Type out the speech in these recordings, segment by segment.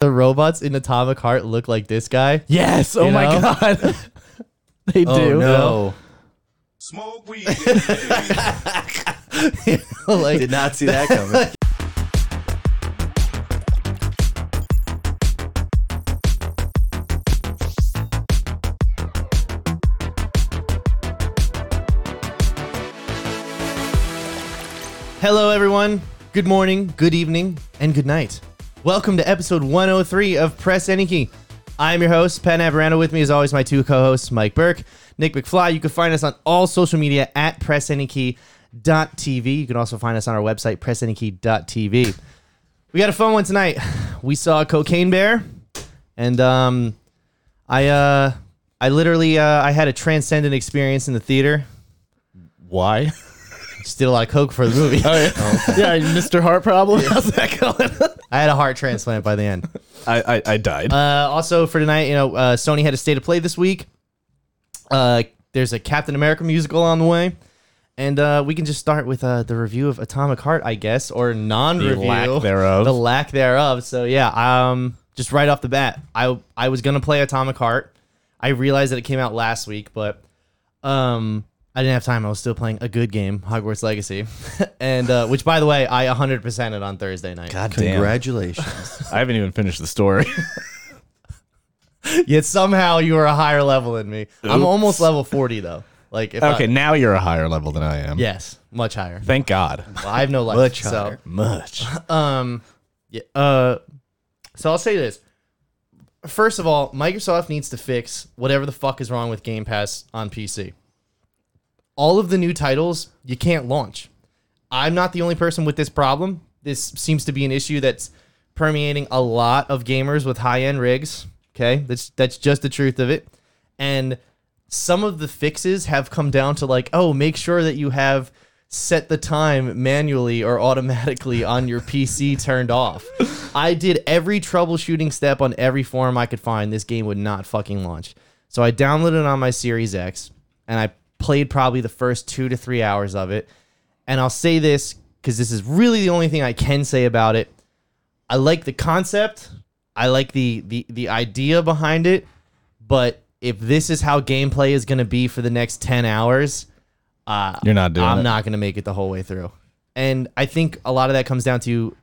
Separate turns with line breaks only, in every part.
the robots in Atomic Heart look like this guy.
Yes. Oh
You
my
know?
god. they
Oh
do.
no!
Smoke weed.
like
Did not see that coming.
Hello, everyone. Good morning, good evening, and good night. Welcome to episode 103 of Press Any Key. I'm your host, Pat Navarano. With me, as always, my two co-hosts, Mike Burke, Nick McFly. You can find us on all social media at PressAnyKey.tv. You can also find us on our website, PressAnyKey.tv. We got a fun one tonight. We saw Cocaine Bear, and um, I uh, I literally uh, I had a transcendent experience in the theater.
Why?
Just did a lot of coke for the movie.
Oh yeah. yeah, Mr. Heart problem. How's that going?
I had a heart transplant by the end.
I, I I died.
Uh, also for tonight, you know, uh, Sony had a state of play this week. Uh, there's a Captain America musical on the way, and uh, we can just start with uh, the review of Atomic Heart, I guess, or non-review, The
lack thereof.
the lack thereof. So yeah, um, just right off the bat, I I was gonna play Atomic Heart. I realized that it came out last week, but um, I didn't have time. I was still playing a good game, Hogwarts Legacy, and uh, which, by the way, I 100% it on Thursday night.
God
damn.
Congratulations.
I haven't even finished the story.
Yet somehow you are a higher level than me. I'm
Oops.
almost level 40 though. Like if
okay,
I,
now you're a higher level than I am.
yes, much higher.
Thank God.
Well, I have no life.
Much
so,
higher.
Much.
um, yeah, uh, so I'll say this. First of all, Microsoft needs to fix whatever the fuck is wrong with Game Pass on PC. All of the new titles you can't launch. I'm not the only person with this problem. This seems to be an issue that's permeating a lot of gamers with high-end rigs. Okay, that's that's just the truth of it. And some of the fixes have come down to like, oh, make sure that you have set the time manually or automatically on your PC turned off. I did every troubleshooting step on every forum I could find. This game would not fucking launch. So I downloaded it on my Series X and I played probably the first two to three hours of it. And I'll say this because this is really the only thing I can say about it. I like the concept. I like the the the idea behind it, but if this is how gameplay is going to be for the next 10 hours, uh,
You're not doing
I'm
it.
not going to make it the whole way through. And I think a lot of that comes down to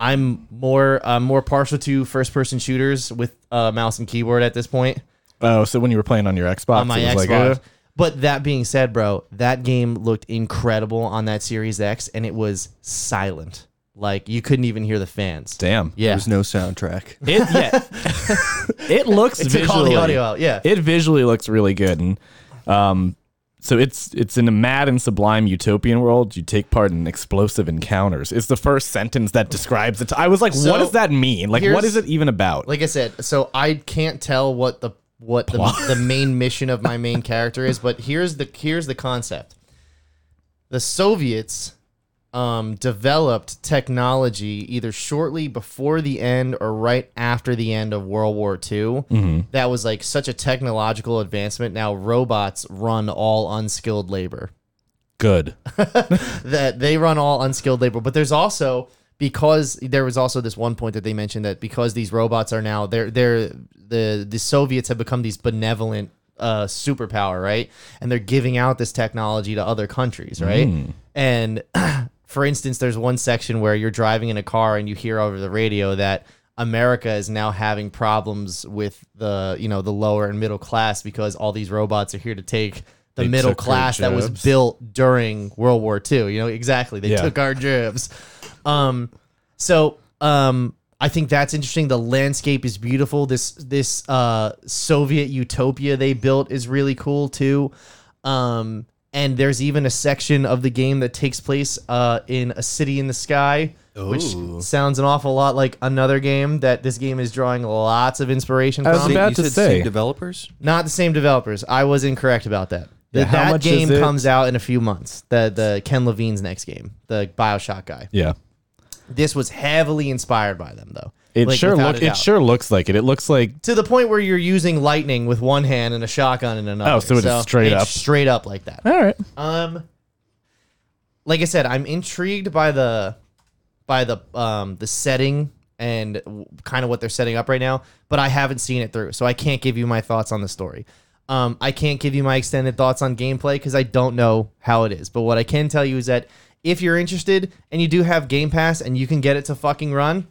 I'm more uh, more partial to first person shooters with uh, mouse and keyboard at this point
Oh, so when you were playing on your Xbox,
on my
it was
Xbox.
like,
but that being said, bro, that game looked incredible on that Series X, and it was silent. Like you couldn't even hear the fans.
damn.
Yeah,
There's no soundtrack.
It yeah. it looks
it took all
visually.
the audio out. Yeah,
It visually looks really good, and um, so it's it's in a mad and sublime utopian world. You take part in explosive encounters. It's the first sentence that describes it. I was like,
So,
what does that mean? Like, what is it even about?
like I said, so I can't tell what the what the, the main mission of my main character is, but here's the here's the concept. The Soviets um, developed technology either shortly before the end or right after the end of World War II. That was like such a technological advancement. Now robots run all unskilled labor
good.
that they run all unskilled labor. But there's also because there was also this one point that they mentioned that because these robots are now they're they're the the Soviets have become these benevolent uh superpower, right? And they're giving out this technology to other countries, right? And for instance, there's one section where you're driving in a car and you hear over the radio that America is now having problems with the, you know, the lower and middle class because all these robots are here to take the
They
middle class that was built during World War II. You know, exactly. They
Yeah.
took our jobs. Um, so um, I think that's interesting. The landscape is beautiful. This this uh, Soviet utopia they built is really cool too. Um, and there's even a section of the game that takes place uh, in a city in the sky, which sounds an awful lot like another game that this game is drawing lots of inspiration
I was
from.
about
you
to say.
same developers?
Not the same developers. I was incorrect about that.
Yeah, how
that
much
game
is it?
comes out in a few months. The the Ken Levine's next game, the Bioshock guy.
Yeah.
This was heavily inspired by them, though.
It
Like,
sure look. It sure looks like it. It looks like
to the point where you're using lightning with one hand and a shotgun in another.
Oh, so it is straight
it's
up.
straight up like that.
all right.
Um, like I said, I'm intrigued by the by the um the setting and kind of what they're setting up right now, but I haven't seen it through, so I can't give you my thoughts on the story. Um, I can't give you my extended thoughts on gameplay because I don't know how it is. But what I can tell you is that if you're interested and you do have Game Pass and you can get it to fucking run,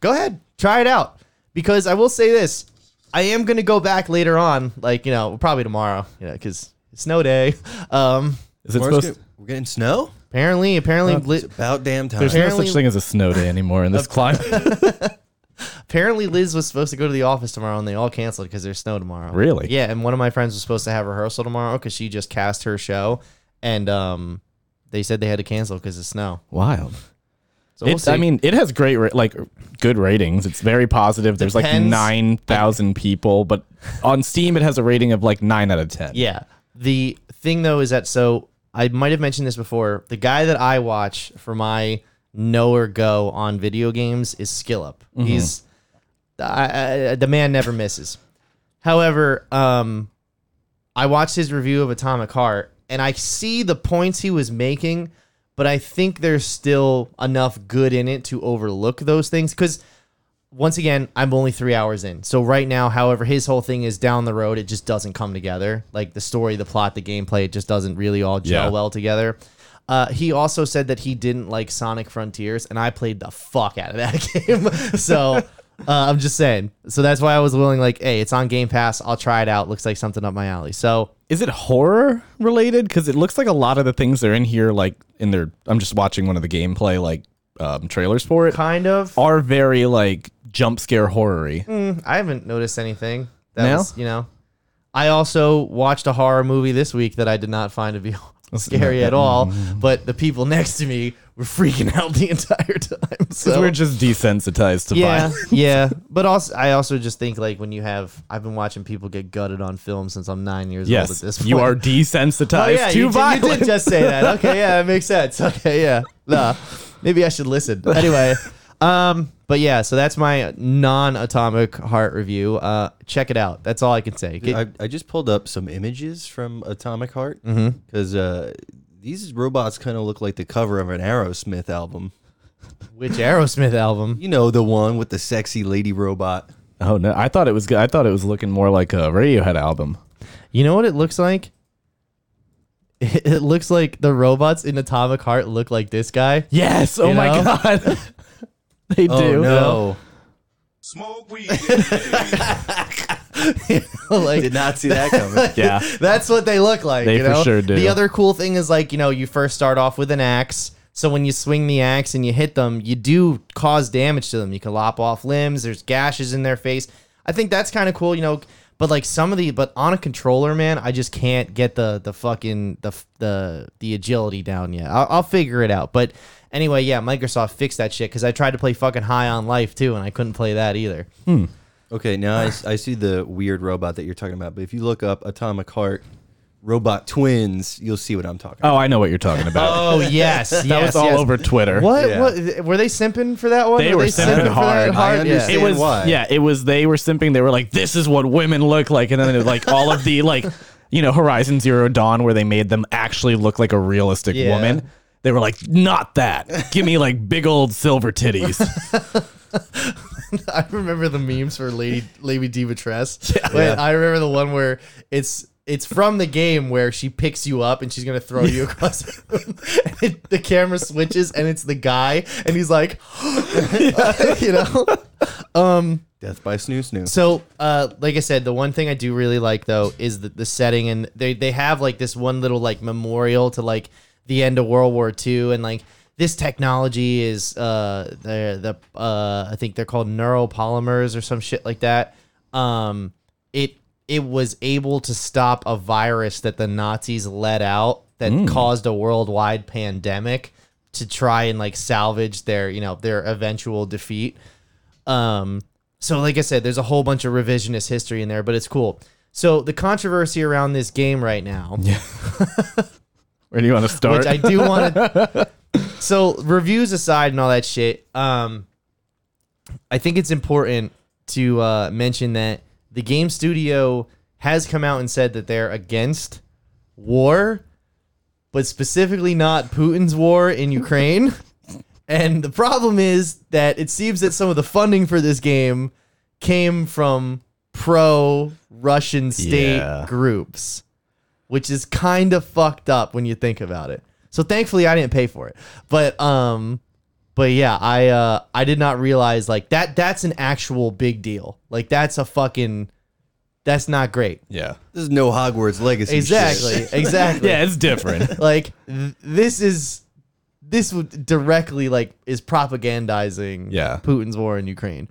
go ahead, try it out. Because I will say this, I am gonna go back later on, like you know, probably tomorrow, you know, because it's snow day. Um,
Is it supposed?
gonna- we're getting snow.
apparently, apparently, Li-
It's about damn time.
There's no such thing as a snow day anymore in this climate.
apparently Liz was supposed to go to the office tomorrow, and they all canceled because there's snow tomorrow.
Really?
Yeah, and one of my friends was supposed to have rehearsal tomorrow because she just cast her show, and um, they said they had to cancel because of snow.
Wild.
So we'll
It-
see.
I mean, it has great, ra- like, good ratings. It's very positive. There's like
Depends.
nine thousand people, but on Steam, it has a rating of like nine out of ten.
Yeah. The thing though is that so I might have mentioned this before. The guy that I watch for my know or go on video games is SkillUp. He's I, I, the man never misses. However, um, I watched his review of Atomic Heart and I see the points he was making, but I think there's still enough good in it to overlook those things because once again, I'm only three hours in. So right now, however, his whole thing is down the road. It just doesn't come together. Like the story, the plot, the gameplay, it just doesn't really all gel
Yeah.
well together. Uh, he also said that he didn't like Sonic Frontiers, and I played the fuck out of that game. so uh, I'm just saying. So that's why I was willing. Like, hey, it's on Game Pass. I'll try it out. Looks like something up my alley. So
Is it horror related? Because it looks like a lot of the things that are in here, like in their, I'm just watching one of the gameplay like um, trailers for it,
kind of.
are very like jump scare horror-y.
Mm, I haven't noticed anything. That
No?
was, you know. I also watched a horror movie this week that I did not find to be scary at all, but the people next to me were freaking out the entire time. So
we're just desensitized to
yeah,
violence.
yeah. But also, I also just think like when you have, I've been watching people get gutted on film since I'm nine years old at this point.
you are desensitized
Oh yeah,
to
you did, you did just say that. Okay, yeah, it makes sense. Okay, yeah. Nah, maybe I should listen. Anyway, um, but yeah, so that's my non-atomic heart review. Uh, check it out. That's all I can say. Get-
I, I just pulled up some images from Atomic Heart because uh, these robots kind of look like the cover of an Aerosmith album.
which Aerosmith album?
You know, the one with the sexy lady robot.
oh no, I thought it was good. I thought it was looking more like a Radiohead album.
You know what it looks like? It, it looks like the robots in Atomic Heart look like this guy.
Yes. Oh
You
my
know?
god. they
Oh
do.
no!
Smoke weed.
like
Did not see that coming.
Yeah.
That's what they look like.
They
you
for sure do.
The other cool thing is like you know you first start off with an axe. So when you swing the axe and you hit them, you do cause damage to them. You can lop off limbs. There's gashes in their face. I think that's kind of cool, you know. But like some of the, but on a controller, man, I just can't get the the fucking the the the agility down yet. I'll, I'll figure it out. But anyway, yeah, Microsoft fixed that shit because I tried to play fucking High on Life too, and I couldn't play that either. Hmm.
Okay, now I, I see the weird robot that you're talking about, but if you look up Atomic Heart robot twins, you'll see what I'm talking oh, about.
Oh, I know what you're talking about.
Oh yes,
that
yes,
was all
yes.
over Twitter.
What?
Yeah.
What were they simping for that one?
They were simping
for
hard.
that
I understand.
It was
why.
yeah. It was they were simping. They were like, "This is what women look like," and then it, like all of the like, you know, Horizon Zero Dawn, where they made them actually look like a realistic
Yeah.
woman. They were like, "Not that. Give me like big old silver titties."
I remember the memes for Lady Lady Dimitrescu. Yeah. I remember the one where it's it's from the game where she picks you up and she's gonna throw you across the room. And it- the camera switches and it's the guy and he's like, you know. Um.
Death by Snoo Snoo.
So, uh, like I said, the one thing I do really like though is the, the setting, and they they have like this one little like memorial to like the end of World War II, and like this technology is uh the the uh I think they're called neuropolymers or some shit like that. Um, it it was able to stop a virus that the Nazis let out that caused a worldwide pandemic to try and like salvage their you know their eventual defeat. Um, so like I said, there's a whole bunch of revisionist history in there, but it's cool. So the controversy around this game right now, Yeah.
Where do you want to start?
which I do want to. so reviews aside and all that shit, um, I think it's important to uh, mention that the game studio has come out and said that they're against war, but specifically not Putin's war in Ukraine. And the problem is that it seems that some of the funding for this game came from pro Russian state
Yeah.
groups, which is kind of fucked up when you think about it. So thankfully I didn't pay for it. But um but yeah, I uh I did not realize like that that's an actual big deal. Like that's a fucking that's not great.
Yeah.
This is no Hogwarts Legacy.
Exactly.
shit.
Exactly.
Yeah, it's different.
like th- this is this would directly like is propagandizing
Yeah.
Putin's war in Ukraine.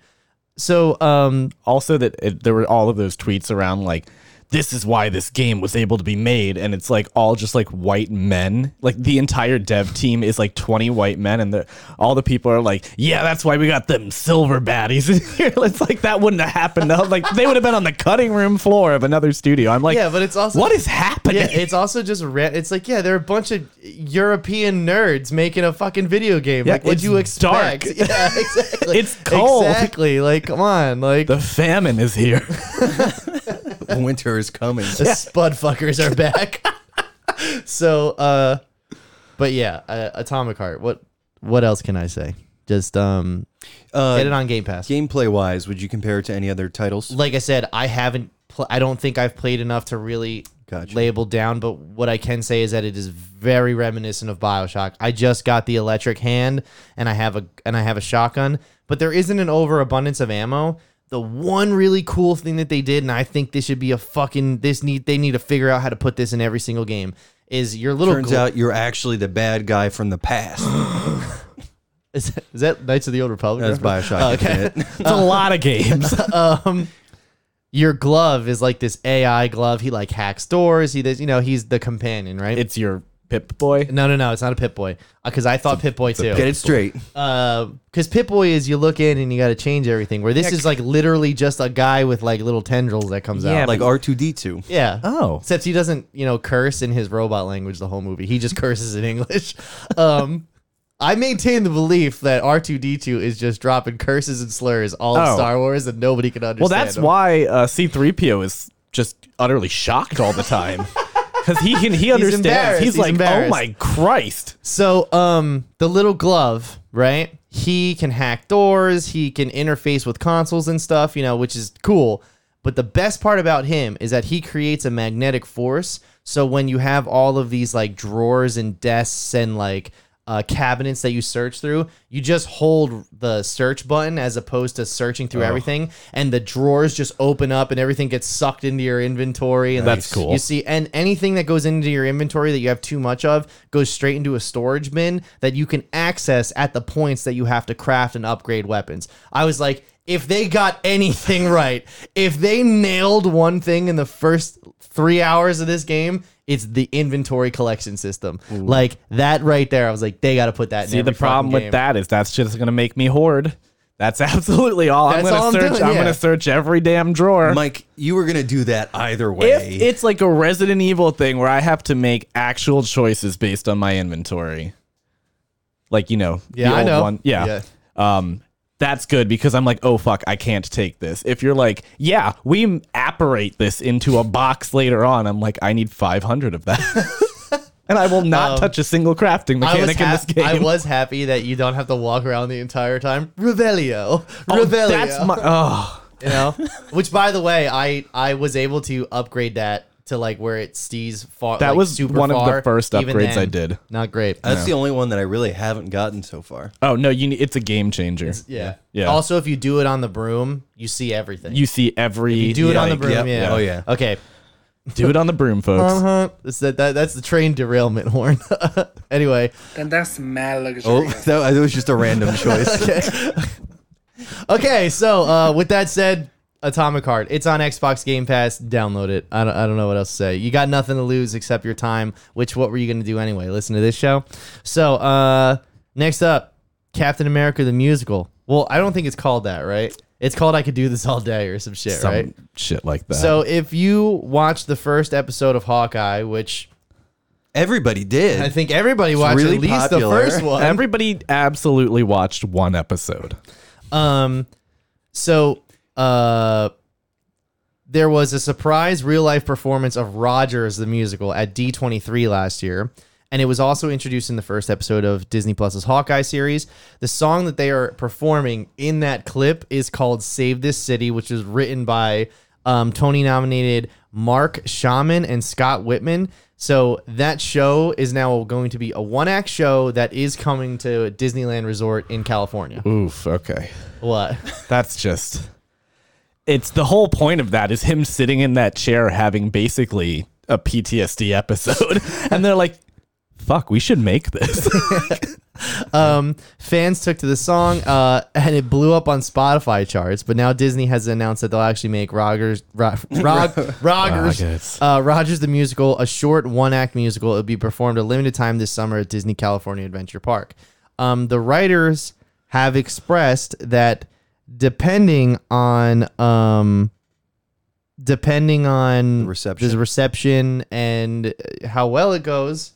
So um
also that it, there were all of those tweets around like this is why this game was able to be made and it's like all just like white men like the entire dev team is like 20 white men and all the people are like yeah that's why we got them silver baddies in here it's like that wouldn't have happened like they would have been on the cutting room floor of another studio i'm like
yeah, but it's also
what is happening
yeah, it's also just ra- it's like yeah, they're a bunch of European nerds making a fucking video game.
Yeah,
like what'd you expect?
dark.
Yeah, exactly.
It's cold.
Exactly. Like come on, like
the famine is here
Winter is coming.
the spud fuckers are back. so, uh, but yeah, uh, Atomic Heart. What what else can I say? Just um,
Uh,
get it on Game Pass.
gameplay wise, would you compare it to any other titles?
Like I said, I haven't. Pl- I don't think I've played enough to really
Gotcha.
label down. But what I can say is that it is very reminiscent of Bioshock. I just got the electric hand, and I have a and I have a shotgun. But there isn't an overabundance of ammo. The one really cool thing that they did, and I think this should be a fucking this need they need to figure out how to put this in every single game. Is your little
Turns
gl-
out you're actually the bad guy from the past.
is that, is that Knights of the Old Republic?
That's
reference?
Bioshock.
Oh, okay.
It's a lot of games
um your glove is like this AI glove. He like hacks doors. He does, you know, he's the companion, right?
it's your pip boy
no, no, no. It's not a Pip Boy because I thought Pip Boy too.
Get it straight.
Because Pip Boy is you look in and you got to change everything. Where this is like literally just a guy with like little tendrils that comes
Yeah,
out.
Like R2D2.
yeah.
oh
Except he doesn't, you know, curse in his robot language the whole movie. He just curses in English. Um, I maintain the belief that R two D two is just dropping curses and slurs all in
Oh.
Star Wars, and nobody can understand.
Well, that's
them.
why uh, C-3PO is just utterly shocked all the time. Because he can, he understands. He's,
He's
like,
embarrassed.
oh my Christ.
So, um, the little glove, right? He can hack doors. He can interface with consoles and stuff, you know, which is cool. But the best part about him is that he creates a magnetic force. So when you have all of these like drawers and desks and like uh, cabinets that you search through, you just hold the search button as opposed to searching through everything, and the drawers just open up and everything gets sucked into your inventory. And
That's cool.
You see, and anything that goes into your inventory that you have too much of goes straight into a storage bin that you can access at the points that you have to craft and upgrade weapons. I was like, if they got anything right, if they nailed one thing in the first three hours of this game, it's the inventory collection system. Like that right there, I was like, they got to put that.
See,
in
the problem
fucking
with that is that's just going to make me hoard. That's absolutely all I'm
That's
going
all I'm
to search.
doing,
I'm going to search every damn drawer.
Mike, you were gonna do that either way.
if it's like a Resident Evil thing where I have to make actual choices based on my inventory, like you know,
Yeah,
the
I
old
know.
one, yeah, um, that's good because I'm like, oh fuck, I can't take this. If you're like, yeah, we apparate this into a box later on, I'm like, I need 500 of that, and I will not
Um,
touch a single crafting mechanic in this game.
I was happy that you don't have to walk around the entire time. Revelio.
Oh,
Revelio.
that's my oh.
you know which by the way i i was able to upgrade that to like where it stees far
That
like,
was
super
one of the first
Even
upgrades I did.
not great
That's the only one that I really haven't gotten so far.
Oh no, you need, it's a game changer.
yeah
Yeah.
also if you do it on the broom you see everything
You see every
you do it on the broom
yep,
yeah
Oh yeah.
okay
do it on the broom, folks.
uh-huh that's that, that that's the train derailment horn anyway
And that's mad
Oh,
luxurious.
that, that was just a random choice.
okay so uh with that said Atomic Heart. It's on Xbox Game Pass. Download it. I don't, I don't know what else to say. You got nothing to lose except your time, which what were you going to do anyway? Listen to this show. So, uh next up, Captain America the musical. Well, I don't think it's called that, right? It's called I could do this all day or some shit,
Some
right?
shit like that.
So, if you watched the first episode of Hawkeye, which
Everybody did.
I think everybody watched
really
at least
popular.
the first one.
everybody absolutely watched one episode.
Um, so uh, there was a surprise real life performance of Rogers the musical at D23 last year, and it was also introduced in the first episode of Disney Plus's Hawkeye series. The song that they are performing in that clip is called "Save This City," which is written by um, Tony nominated Marc Shaiman and Scott Wittman. So that show is now going to be a one act show that is coming to Disneyland Resort in California.
Oof. Okay.
What?
That's just. It's the whole point of that is him sitting in that chair having basically a PTSD episode, and they're like, "Fuck, we should make this."
um, fans took to the song, uh, and it blew up on Spotify charts. But now Disney has announced that they'll actually make Rogers, Ro- Rog, Rogers, uh, Rogers the musical, a short one-act musical. It'll be performed a limited time this summer at Disney California Adventure Park. Um, the writers have expressed that depending on um, depending on
reception.
the reception and uh, how well it goes,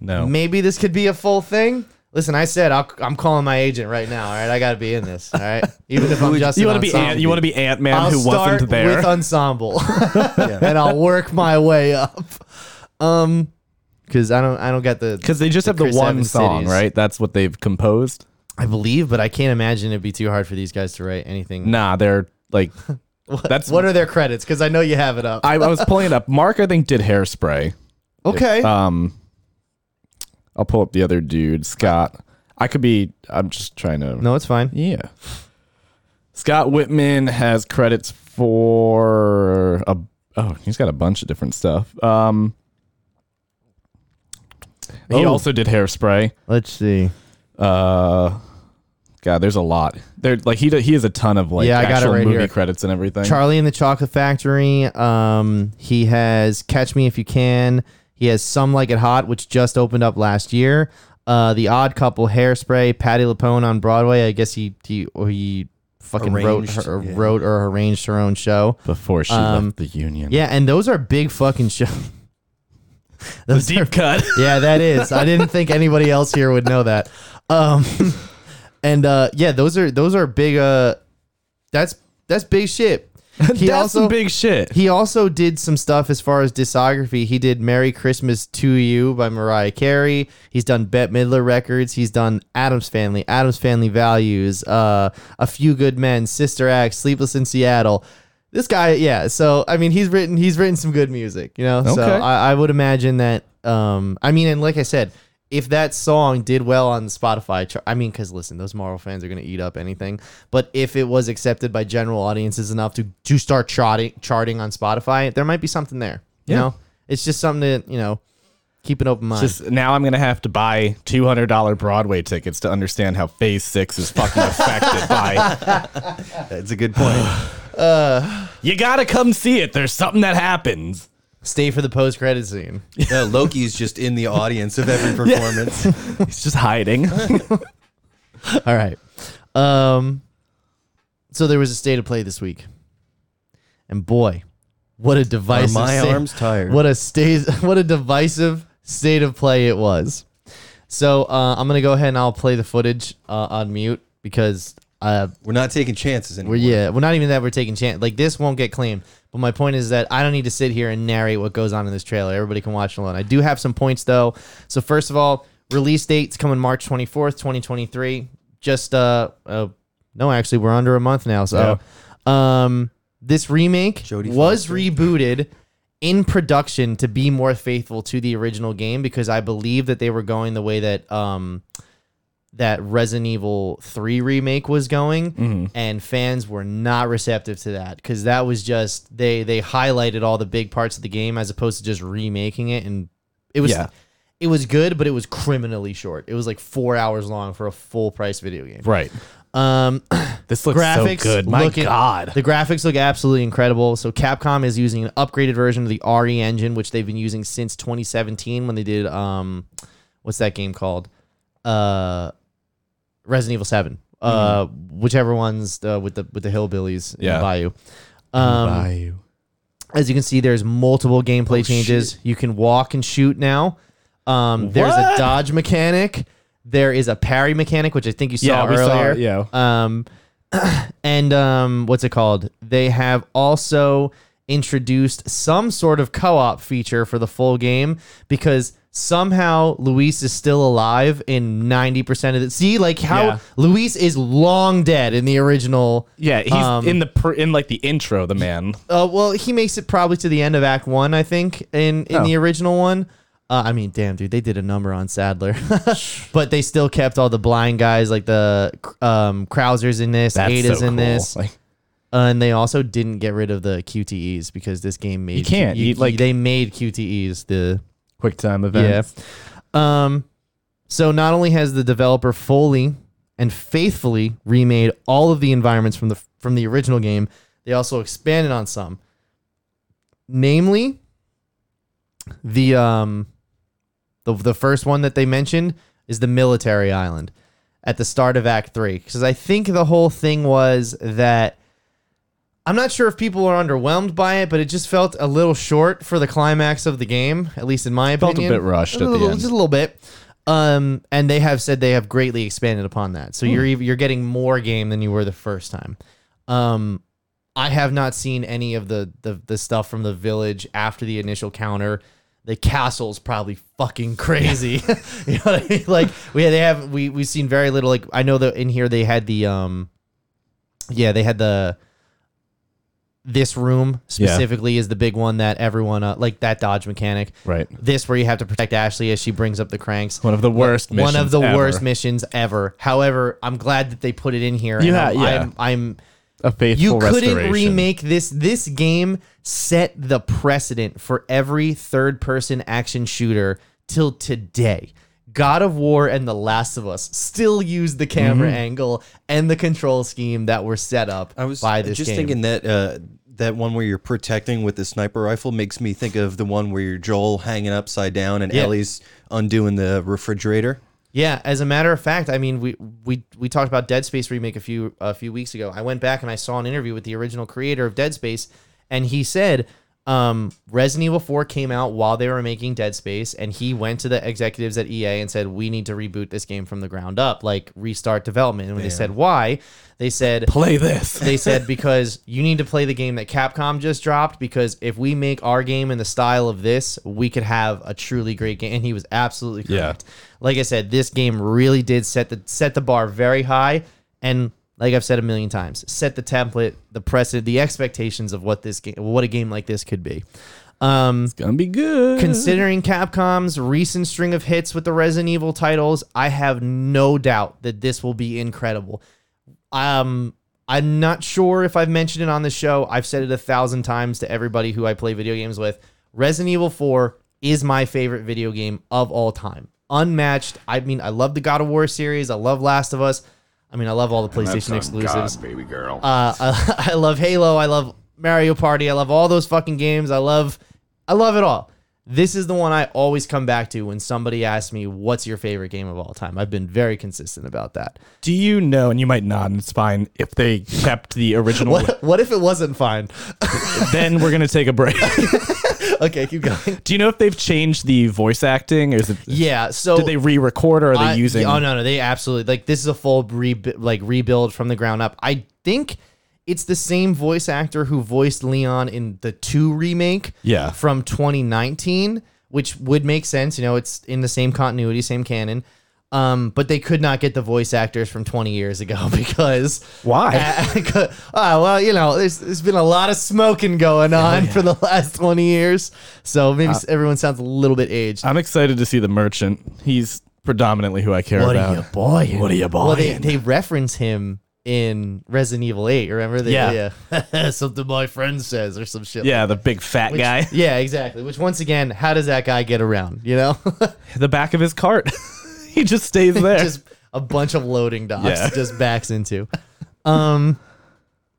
no.
Maybe this could be a full thing. Listen, I said I'll, I'm calling my agent right now. All right, I got to be in this. All right, even if I'm just
you want to be Ant, you want to be Ant Man
I'll
who
start
wasn't there.
with ensemble, and I'll work my way up. Um, because I don't I don't get the
Because they just
the
have the one
Evans
song,
cities.
right? That's what they've composed.
I believe, but I can't imagine it'd be too hard for these guys to write anything.
Nah, they're like.
What,
that's-
what are their credits? Because I know you have it up.
I, I was pulling it up. Mark, I think, did hairspray.
okay,
Um, I'll pull up the other dude, Scott. I could be. I'm just trying to.
no, it's fine.
Yeah. Scott Wittman has credits for a. Oh, he's got a bunch of different stuff. Um, he
Oh.
also did hairspray.
Let's see.
Uh, God, there's a lot. There, like he he has a ton of like
Yeah, I got it
actual
right
movie
here.
credits and everything.
Charlie and the Chocolate Factory. Um, he has Catch Me If You Can. He has Some Like It Hot, which just opened up last year. Uh, the Odd Couple, Hairspray, Patti LuPone on Broadway. I guess he he he fucking
Arranged,
wrote her,
yeah.
wrote or arranged her own show.
before she
Um,
left the union.
Yeah, and those are big fucking shows.
the
Those are
cut.
yeah, that is. I didn't think anybody else here would know that. Um, and uh, yeah, those are those are big. Uh, that's that's big shit. He
That's
also
some big shit.
he also did some stuff as far as discography. He did "Merry Christmas to You" by Mariah Carey. He's done Bette Midler records. He's done Addams Family, Addams Family Values, uh, A Few Good Men, Sister Act, Sleepless in Seattle. This guy, yeah. So I mean, he's written he's written some good music, you know. So I, I would imagine that. Um, I mean, and like I said, if that song did well on Spotify, I mean, because listen, those Marvel fans are gonna eat up anything. But if it was accepted by general audiences enough to to start charting charting on Spotify, there might be something there. You
Yeah.
know, it's just something to you know keep an open mind.
Just now, I'm gonna have to buy two hundred dollar Broadway tickets to understand how Phase Six is fucking affected by.
That's a good point.
You gotta come see it. There's something that happens.
Stay for the post credit scene.
yeah, Loki's just in the audience of every performance.
He's just hiding.
All right. Um. So there was a state of play this week, and boy, what a
Are
divisive.
my
state-
arms tired?
What a state. What a divisive state of play it was. So uh, I'm gonna go ahead and I'll play the footage uh, on mute because uh,
We're not taking chances anymore.
Yeah, we're yeah, well not even that we're taking chance. Like this won't get claimed. But my point is that I don't need to sit here and narrate what goes on in this trailer. Everybody can watch alone. I do have some points though. So first of all, release date's coming March 24th, 2023. Just uh, uh no, actually we're under a month now. So um this remake
Jodie
was
Foster.
rebooted in production to be more faithful to the original game because I believe that they were going the way that um that Resident Evil 3 remake was going and fans were not receptive to that cuz that was just they they highlighted all the big parts of the game as opposed to just remaking it and it was
Yeah.
it was good but it was criminally short. It was like 4 hours long for a full price video game.
right.
Um
This looks
graphics
so good. My God.
the graphics look absolutely incredible. So Capcom is using an upgraded version of the RE engine, which they've been using since 2017 when they did um, what's that game called? Uh, Resident Evil 7. Uh, whichever one's uh, with the with the hillbillies
Yeah.
in Bayou. Um,
Bayou.
as you can see, there's multiple gameplay
Oh,
changes. You can walk and shoot now. Um, there's a
What?
dodge mechanic. There is a parry mechanic, which I think you saw
Yeah, we saw
earlier.
it, yeah.
Um, and um, what's it called? They have also introduced some sort of co-op feature for the full game because Somehow Luis is still alive in 90% of the See, like how
Yeah.
Luis is long dead in the original.
Yeah, he's
Um,
in the pr- in like the intro. The man.
Uh, well, he makes it probably to the end of Act One, I think, in in
Oh.
the original one. Uh, I mean, damn, dude, they did a number on Sadler, but they still kept all the blind guys, like the um, Krausers in this,
That's
Ada's
so
in
cool.
this,
Like,
uh, and they also didn't get rid of the QTEs because this game made
can't. You, like-
they made QTEs the
quick time event.
yeah. Um, so not only has the developer fully and faithfully remade all of the environments from the from the original game, they also expanded on some. Namely, the um, the the first one that they mentioned is the military island at the start of Act Three, because I think the whole thing was that. I'm not sure if people are underwhelmed by it, but it just felt a little short for the climax of the game, at least in my opinion.
Felt a
opinion.
bit rushed at the
little,
end.
Just a little bit. Um, and they have said they have greatly expanded upon that. So you're ev- you're getting more game than you were the first time. Um, I have not seen any of the the the stuff from the village after the initial counter. The castle's probably fucking crazy. you know what I mean? Like we they have we we've seen very little. Like I know that in here they had the um, yeah they had the this room specifically is the big one that everyone uh, like that dodge mechanic.
Right.
This where you have to protect Ashley as she brings up the cranks.
One of the worst.
One of
missions
the
ever.
worst missions ever. However, I'm glad that they put it in here. And
ha-
I'm,
yeah.
I'm, I'm
A faithful
you couldn't
restoration.
remake this. This game set the precedent for every third person action shooter till today. God of War and The Last of Us still use the camera
Mm-hmm.
angle and the control scheme that were set up
I was
by this
just
game.
thinking that uh, that one where you're protecting with the sniper rifle makes me think of the one where you're Joel hanging upside down and
Yeah.
Ellie's undoing the refrigerator.
Yeah, as a matter of fact, I mean, we we we talked about Dead Space remake a few a few weeks ago. I went back and I saw an interview with the original creator of Dead Space, and he said um, Resident Evil 4 came out while they were making Dead Space, and he went to the executives at EA and said, "We need to reboot this game from the ground up, like restart development." And when they said why, they said
Play this.
they said because you need to play the game that Capcom just dropped because if we make our game in the style of this, we could have a truly great game. And he was absolutely
Yeah.
correct. Like I said, this game really did set the set the bar very high and like I've said a million times, set the template, the precedent, the expectations of what this game what a game like this could be. Um it's
Gonna be good.
Considering Capcom's recent string of hits with the Resident Evil titles, I have no doubt that this will be incredible. Um, I'm not sure if I've mentioned it on the show. I've said it a thousand times to everybody who I play video games with. Resident Evil 4 is my favorite video game of all time. Unmatched. I mean, I love the God of War series. I love Last of Us. I mean, I love all the PlayStation exclusives.
baby girl.
Uh, I, I love Halo. I love Mario Party. I love all those fucking games. I love, I love it all. This is the one I always come back to when somebody asks me, "What's your favorite game of all time?" I've been very consistent about that.
Do you know? And you might not. And it's fine if they kept the original.
What, what if it wasn't fine?
then we're gonna take a break.
okay, keep going.
Do you know if they've changed the voice acting? Or is it?
Yeah. So
Did they re-record or are they
I-
using?
Oh no, no, they absolutely like this is a full re- like rebuild from the ground up. I think it's the same voice actor who voiced Leon in the two remake.
Yeah.
From 2019, which would make sense. You know, it's in the same continuity, same canon. Um, but they could not get the voice actors from 20 years ago because
Why?
oh well, you know, there's there's been a lot of smoking going on for the last 20 years, so maybe everyone sounds a little bit aged.
I'm excited to see the merchant. He's predominantly who I care about.
What are your boy?
What are you boy?
Well, they, they reference him in Resident Evil 8. Remember? They,
Yeah.
yeah. Something my friend says or some shit.
Yeah, the big fat
Which-
guy.
Yeah, exactly. Which once again, how does that guy get around? You know,
The back of his cart. he just stays there.
just a bunch of loading docks
Yeah.
just backs into. Um,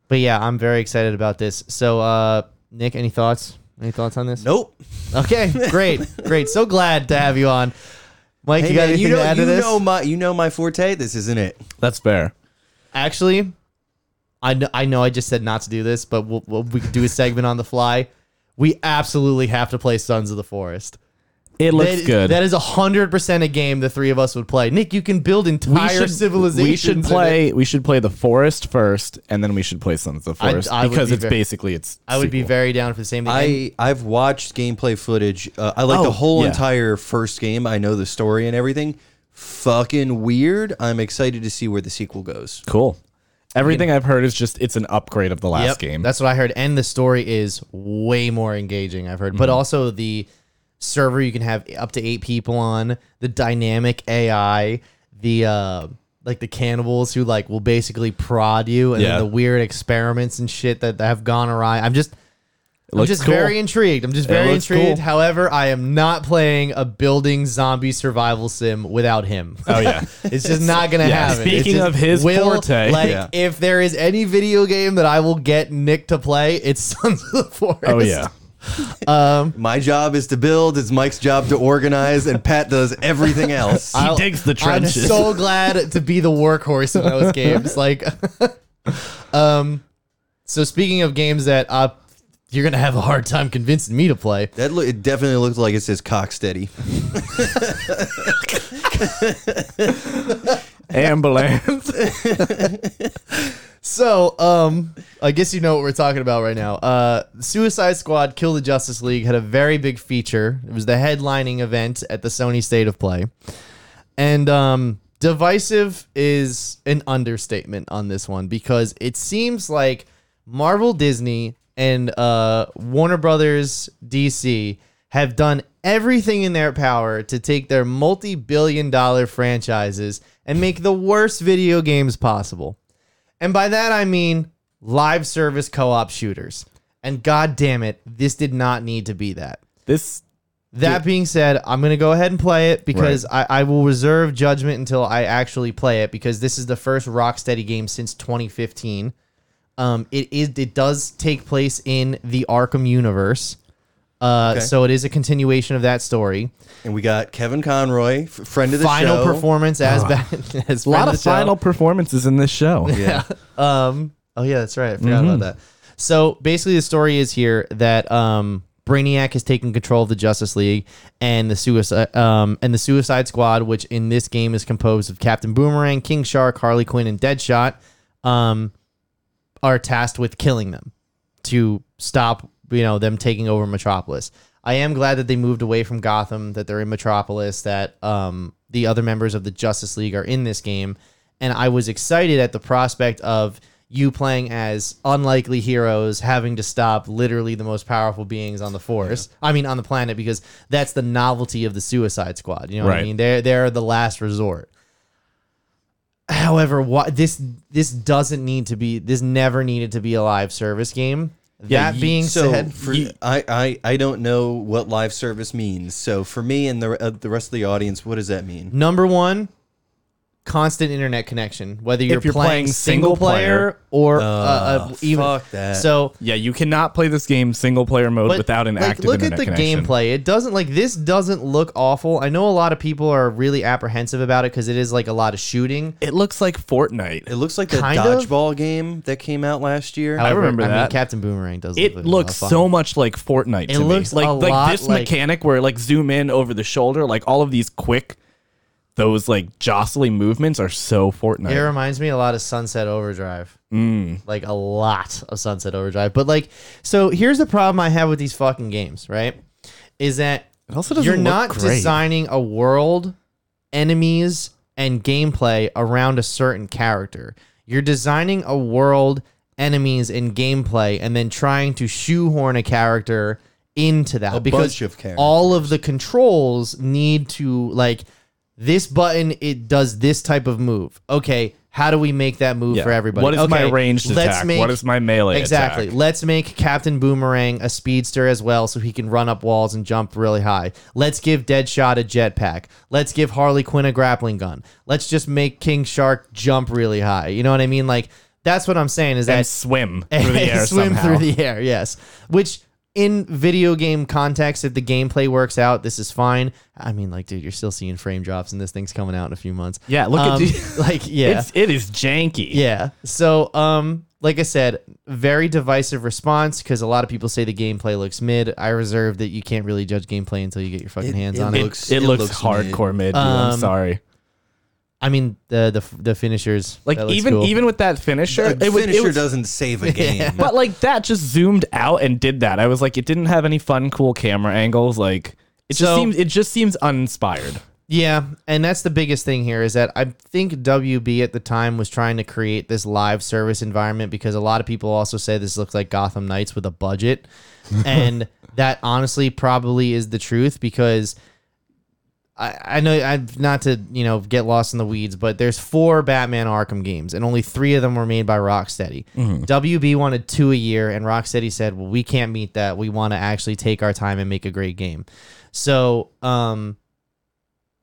but yeah, I'm very excited about this. So, uh, Nick, any thoughts? Any thoughts on this?
Nope.
Okay, great, great. So glad to have you on, Mike.
Hey
you got
man,
anything
you know
to add to this?
know my you know my forte. This isn't it.
That's fair.
Actually, I know, I know I just said not to do this, but we'll, we'll, we could do a segment on the fly. We absolutely have to play Sons of the Forest.
It looks
That-
good.
That is hundred percent a game the three of us would play. Nick, you can build entire civilizations.
We should
in it.
play. We should play the forest first, and then we should play Sons of the Forest
I would
because
be
it's
very-
basically it's.
I would be very down for the same thing.
I I've watched gameplay footage. Uh, I like
Oh,
the whole
yeah.
entire first game. I know the story and everything. Fucking weird. I'm excited to see where the sequel goes.
cool. Everything I've heard is just it's an upgrade of the last
Yep,
game.
That's what I heard. And the story is way more engaging, I've heard. But
Mm-hmm.
also the server you can have up to eight people on, the dynamic AI, the uh like the cannibals who like will basically prod you and
Yeah.
then the weird experiments and shit that, that have gone awry. I'm just I'm
looks
just
cool.
very intrigued. I'm just very
looks
intrigued.
cool.
However, I am not playing a building zombie survival sim without him.
Oh yeah.
It's just not gonna
Yeah,
happen. It's
speaking
just
of his forte.
like
Yeah.
if there is any video game that I will get Nick to play, it's Sons of the Forest.
Oh yeah.
My job is to build. It's Mike's job to organize, and Pat does everything else.
He
I'll-
digs the trenches.
I'm
trenches.
so glad to be the workhorse in those games. Like, um, so speaking of games that uh, you're gonna have a hard time convincing me to play.
that lo- it definitely looks like it says cock steady.
Ambulance.
So, um, I guess you know what we're talking about right now. Uh, Suicide Squad Kill the Justice League had a very big feature. It was the headlining event at the Sony State of Play. And um, divisive is an understatement on this one because it seems like Marvel Disney and uh, Warner Brothers DC have done everything in their power to take their multi billion dollar franchises and make the worst video games possible. And by that I mean live service co-op shooters. And god damn it, this did not need to be that.
this
That being said, I'm gonna go ahead and play it because I, I will reserve judgment until I actually play it because this is the first Rocksteady game since 2015. Um, it is it does take place in the Arkham universe, uh,
Okay.
so it is a continuation of that story.
And we got Kevin Conroy, f- friend of the show.
Final
show.
performance as ba- as
a lot
friend
of
the show.
final performances in this show.
Yeah.
Um. Oh yeah, that's right. I forgot about that. So basically, the story is here that um Brainiac has taken control of the Justice League and the suicide um and the Suicide Squad, which in this game is composed of Captain Boomerang, King Shark, Harley Quinn, and Deadshot, um, are tasked with killing them to stop you know them taking over Metropolis. I am glad that they moved away from Gotham, that they're in Metropolis, that um, the other members of the Justice League are in this game, and I was excited at the prospect of you playing as unlikely heroes having to stop literally the most powerful beings on the force. I mean on the planet because that's the novelty of the Suicide Squad. You know what I mean? They're they're the last resort. However, what this this doesn't need to be this never needed to be a live service game.
Yeah,
that being
So
said,
for, I, I I don't know what live service means. So for me and the uh, the rest of the audience, what does that mean?
number one, constant internet connection. Whether you're,
you're
playing,
playing
single
single
player or uh, uh, even
fuck that.
so.
Yeah, you cannot play this game single player mode
But,
without an
like,
active
look at the
connection.
gameplay. It doesn't like this doesn't look awful. I know a lot of people are really apprehensive about it because it is like a lot of shooting.
It looks like Fortnite.
It looks like the
Kind of.
dodgeball game that came out last year.
However,
remember
I mean,
that.
Captain Boomerang does.
It
look
looks so much like Fortnite.
It
to me.
looks
like
a
like
lot
this
like-
mechanic where like zoom in over the shoulder, like all of these quick, those like jostling movements are so Fortnite.
It reminds me a lot of Sunset Overdrive.
Mm.
Like a lot of Sunset Overdrive. But like, so here's the problem I have with these fucking games, right? Is that
It also doesn't
you're not
great.
designing a world, enemies, and gameplay around a certain character. You're designing a world, enemies, and gameplay, and then trying to shoehorn a character into that
A
because
of
all of the controls need to like this button it does this type of move okay how do we make that move
Yeah.
for everybody
What is my
Okay,
ranged attack? What is my melee
exactly
attack?
let's make captain boomerang a speedster as well so he can run up walls and jump really high let's give deadshot a jetpack let's give harley quinn a grappling gun let's just make king shark jump really high you know what i mean like that's what i'm saying is
and
that
swim through the air
swim
somehow.
through the air. Yes, which in video game context, if the gameplay works out, this is fine. I mean, like, dude, you're still seeing frame drops, and this thing's coming out in a few months.
Yeah, look at
Um,
the-
like, yeah,
It's it is janky.
yeah. So, um, like I said, very divisive response because a lot of people say the gameplay looks mid. I reserve that you can't really judge gameplay until you get your fucking
It-
hands
it
on it.
looks-
It,
it
looks,
looks
hardcore mid. dude, I'm
Um,
sorry.
I mean, the the the finishers,
Like
that looks
even
cool.
even with that finisher,
The
it was, it
finisher
was-
doesn't save a game.
but like that just zoomed out and did that. I was like, it didn't have any fun, cool camera angles. Like it just
So-
seems it just seems uninspired.
Yeah, and that's the biggest thing here is that I think WB at the time was trying to create this live service environment because a lot of people also say this looks like Gotham Knights with a budget. and that honestly probably is the truth because I, I know I not to, you know, get lost in the weeds, but there's four Batman Arkham games and only three of them were made by Rocksteady. WB wanted two a year and Rocksteady said, Well, we can't meet that. We want to actually take our time and make a great game. So um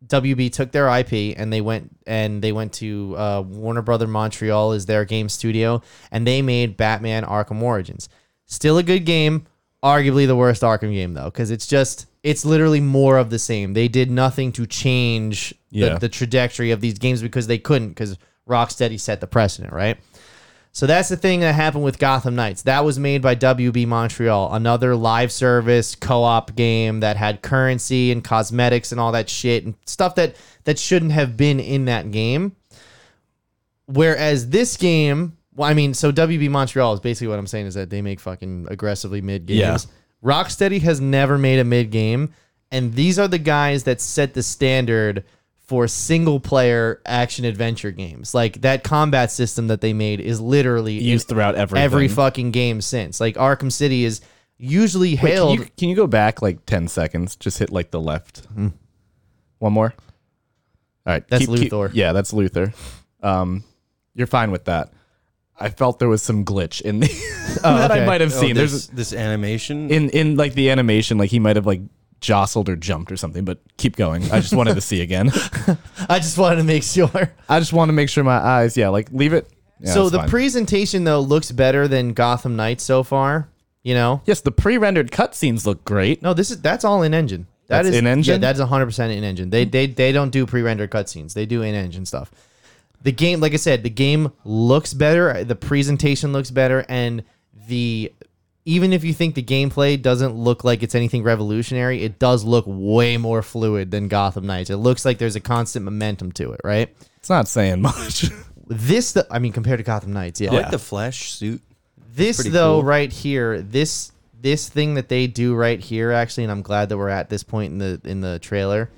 WB took their IP and they went and they went to uh, Warner Brother Montreal as their game studio and they made Batman Arkham Origins. Still a good game, arguably the worst Arkham game though, because it's just it's literally more of the same. They did nothing to change
Yeah.
the, the trajectory of these games because they couldn't because Rocksteady set the precedent, right? So that's the thing that happened with Gotham Knights. That was made by WB Montreal, another live service co-op game that had currency and cosmetics and all that shit and stuff that that shouldn't have been in that game. Whereas this game, well, I mean, so WB Montreal is basically what I'm saying is that they make fucking aggressively mid games.
Yeah.
Rocksteady has never made a mid game, and these are the guys that set the standard for single player action adventure games. Like that combat system that they made is literally
Used throughout everything.
every fucking game since. Like Arkham City is usually
Wait, can,
hailed.
you, can you go back like ten seconds? Just hit like the left. One more. All right,
That's Luthor.
yeah, that's Luthor. Um, you're fine with that. I felt there was some glitch in the oh, that
okay.
I might have
Oh,
seen.
this,
There's
this animation.
in in like the animation, like he might have like jostled or jumped or something. But keep going. I just wanted to see again.
I just wanted to make sure.
I just want to make sure my eyes. Yeah, like leave it. Yeah,
so the
fine.
presentation though looks better than Gotham Knights so far. You know,
yes, the pre-rendered cutscenes look great.
no, this is that's all in engine. That
That's
is
in-engine?
Yeah, that's 100 percent in engine. They they they don't do pre-rendered cutscenes. They do in engine stuff. The game, like I said, the game looks better. The presentation looks better, and the even if you think the gameplay doesn't look like it's anything revolutionary, it does look way more fluid than Gotham Knights. It looks like there's a constant momentum to it, right?
It's not saying much.
This, the, I mean, compared to Gotham Knights, yeah.
I like the Flash suit.
This though,
cool.
right here, this this thing that they do right here, actually, and I'm glad that we're at this point in the in the trailer.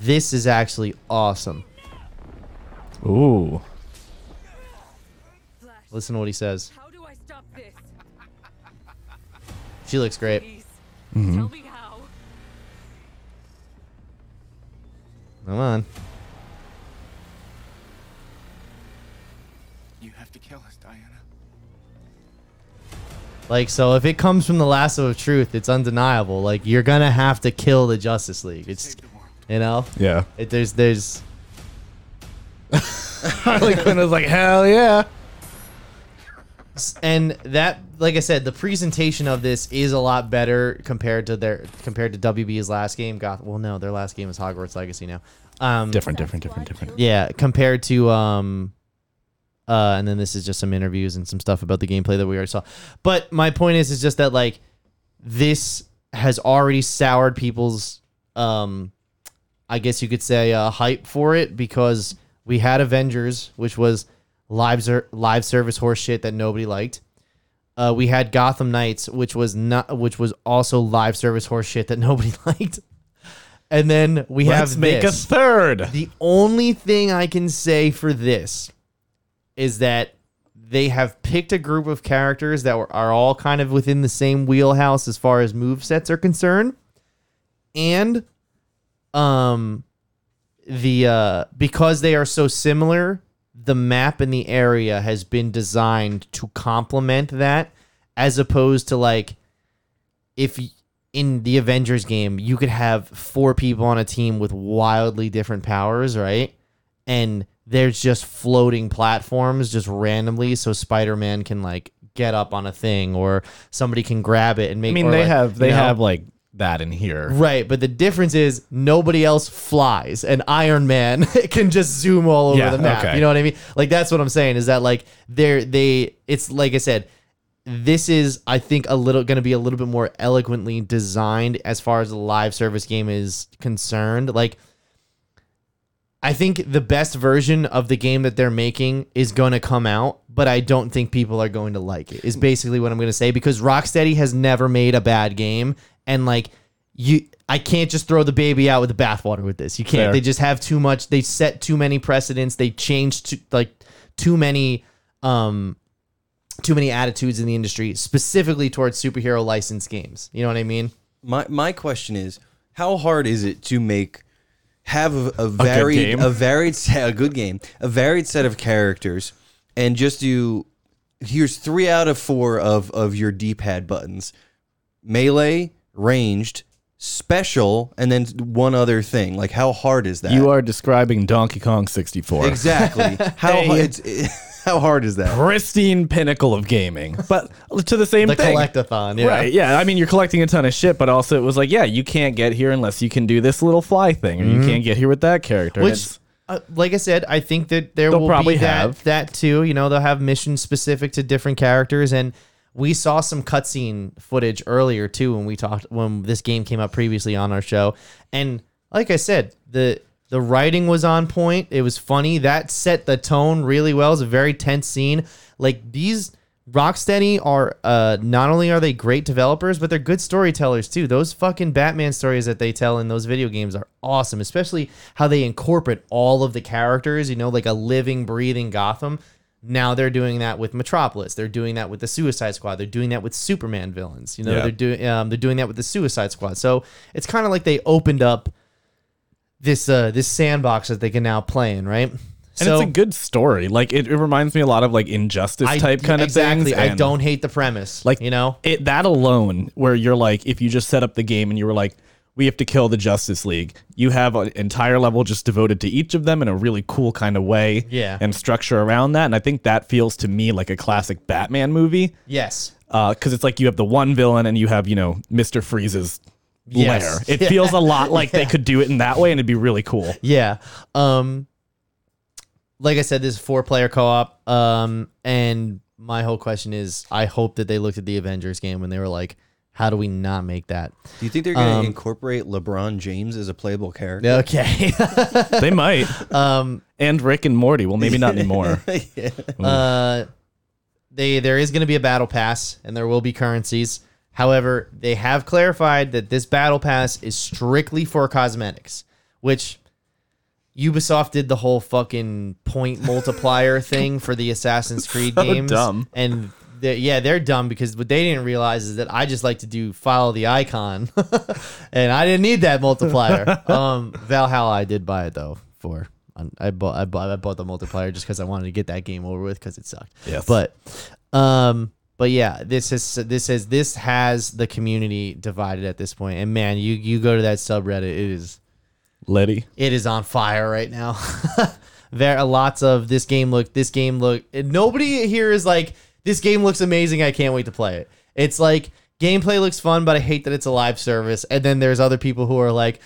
This is actually awesome.
Ooh.
Listen to what he says.
how do I stop this?
She looks great.
Mm-hmm.
tell me how.
Come on.
You have to kill us, Diana.
Like so, if it comes from the lasso of truth, it's undeniable. Like you're gonna have to kill the Justice League. It's
Save the world.
you know,
Yeah.
it, there's there's
Harley Quinn was like, hell yeah.
and that like I said, the presentation of this is a lot better compared to their compared to WB's last game. Goth. Well, no, their last game is Hogwarts Legacy now. Um,
Different, different, different, different.
Yeah, compared to um uh and then this is just some interviews and some stuff about the gameplay that we already saw. But my point is is just that like this has already soured people's um I guess you could say uh, hype for it because we had Avengers, which was live live service horse shit that nobody liked. Uh, we had Gotham Knights, which was not, which was also live service horse shit that nobody liked. And then we
Let's
have
make
this.
a third.
The only thing I can say for this is that they have picked a group of characters that were, are all kind of within the same wheelhouse as far as move sets are concerned. And um the uh because they are so similar, the map in the area has been designed to complement that as opposed to like if in the Avengers game you could have four people on a team with wildly different powers, right? And there's just floating platforms just randomly so Spider-Man can like get up on a thing or somebody can grab it and make
I mean, they
like,
have they
you know?
have like that in here.
Right, but the difference is nobody else flies, and Iron Man can just zoom all over
Yeah,
the map.
okay.
You know what I mean? Like that's what I'm saying is that like they're they it's like I said, this is I think a little going to be a little bit more eloquently designed as far as the live service game is concerned. Like I think the best version of the game that they're making is going to come out, but I don't think people are going to like it. Is basically what I'm going to say because Rocksteady has never made a bad game and like you I can't just throw the baby out with the bathwater with this. You can't.
Fair.
They just have too much. They set too many precedents. They changed too, like too many um too many attitudes in the industry specifically towards superhero licensed games. You know what I mean?
My my question is, how hard is it to make have a, a varied
game?
a varied set, a good game, a varied set of characters, and just do here's three out of four of of your D pad buttons, melee, ranged, special, and then one other thing. Like how hard is that?
You are describing Donkey Kong 64.
exactly how
Hey.
hard, it's, how hard is that?
Pristine pinnacle of gaming. But to the same thing.
The
thing.
collectathon, yeah.
Right, yeah. I mean, you're collecting a ton of shit, but also it was like, yeah, you can't get here unless you can do this little fly thing, or you can't get here with that character.
Which,
It's-
uh, like I said, I think that there
They'll
will
probably
be that,
have.
that too. You know, they'll have missions specific to different characters, and we saw some cutscene footage earlier too when we talked when this game came up previously on our show. And like I said, the the writing was on point. It was funny. That set the tone really well. It was a very tense scene. Like these Rocksteady are uh not only are they great developers, but they're good storytellers too. Those fucking Batman stories that they tell in those video games are awesome, especially how they incorporate all of the characters, you know, like a living, breathing Gotham. Now they're doing that with Metropolis. They're doing that with the Suicide Squad. They're doing that with Superman villains. You know,
Yeah.
they're doing um, they're doing that with the Suicide Squad. So it's kind of like they opened up this uh this sandbox that they can now play in, right?
and it's a good story. Like it, it reminds me a lot of like injustice
I-
type kind of things.
exactly.
things.
I don't hate the premise.
Like
you know,
it that alone where you're like if you just set up the game and you were like we have to kill the justice league you have an entire level just devoted to each of them in a really cool kind of way
Yeah.
and structure around that and i think that feels to me like a classic batman movie
yes,
because it's like you have the one villain and you have you know mr freeze's
Yes.
lair it feels a lot like they could do it in that way and it'd be really cool
yeah. Um, like I said, this is four player co op. Um, and my whole question is, I hope that they looked at the Avengers game when they were like, how do we not make that?
Do you think they're going to
Um,
incorporate LeBron James as a playable character?
Okay.
they might
um,
and rick and morty well maybe not anymore
uh, they there is going to be a battle pass and there will be currencies. However, they have clarified that this battle pass is strictly for cosmetics, which Ubisoft did the whole fucking point multiplier thing for the Assassin's Creed
So
games.
dumb.
And they're- yeah, they're dumb because what they didn't realize is that I just like to do follow the icon, and I didn't need that multiplier. um, Valhalla, I did buy it though for. I bought I bought I bought the multiplier just because I wanted to get that game over with because it sucked.
Yes.
But, um, but yeah, this is this is this has the community divided at this point. and man, you you go to that subreddit, it is
letty
it is on fire right now. there are lots of this game look this game look nobody here is like this game looks amazing. I can't wait to play it. It's like gameplay looks fun but i hate that it's a live service. And then there's other people who are like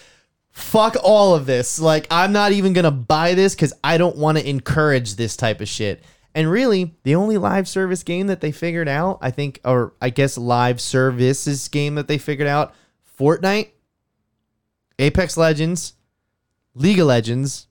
fuck all of this. Like i'm not even gonna buy this because i don't want to encourage this type of shit. And really the only live service game that they figured out i think or i guess live services game that they figured out fortnite apex legends League of Legends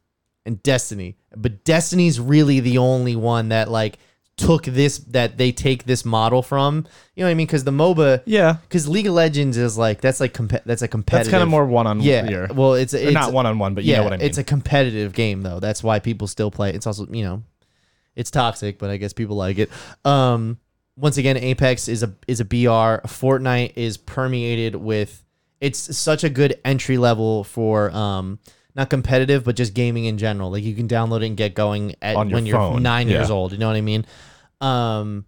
and Destiny. But Destiny's really the only one that like took this that they take this model from. You know what I mean? Because the MOBA,
yeah
because League of Legends is like that's like comp- that's a competitive.
that's kind of more one-on-one
yeah.
here.
Well, it's, it's
not one-on-one but you
yeah,
know what i mean
it's a competitive game though. That's why people still play. It's also you know, it's toxic, but I guess people like it. Um, once again, Apex is a is a BR. Fortnite is permeated with. It's such a good entry level for um not competitive, but just gaming in general. Like you can download it and get going at
On your
when you're
phone,
nine years
yeah.
old. You know what I mean? Um,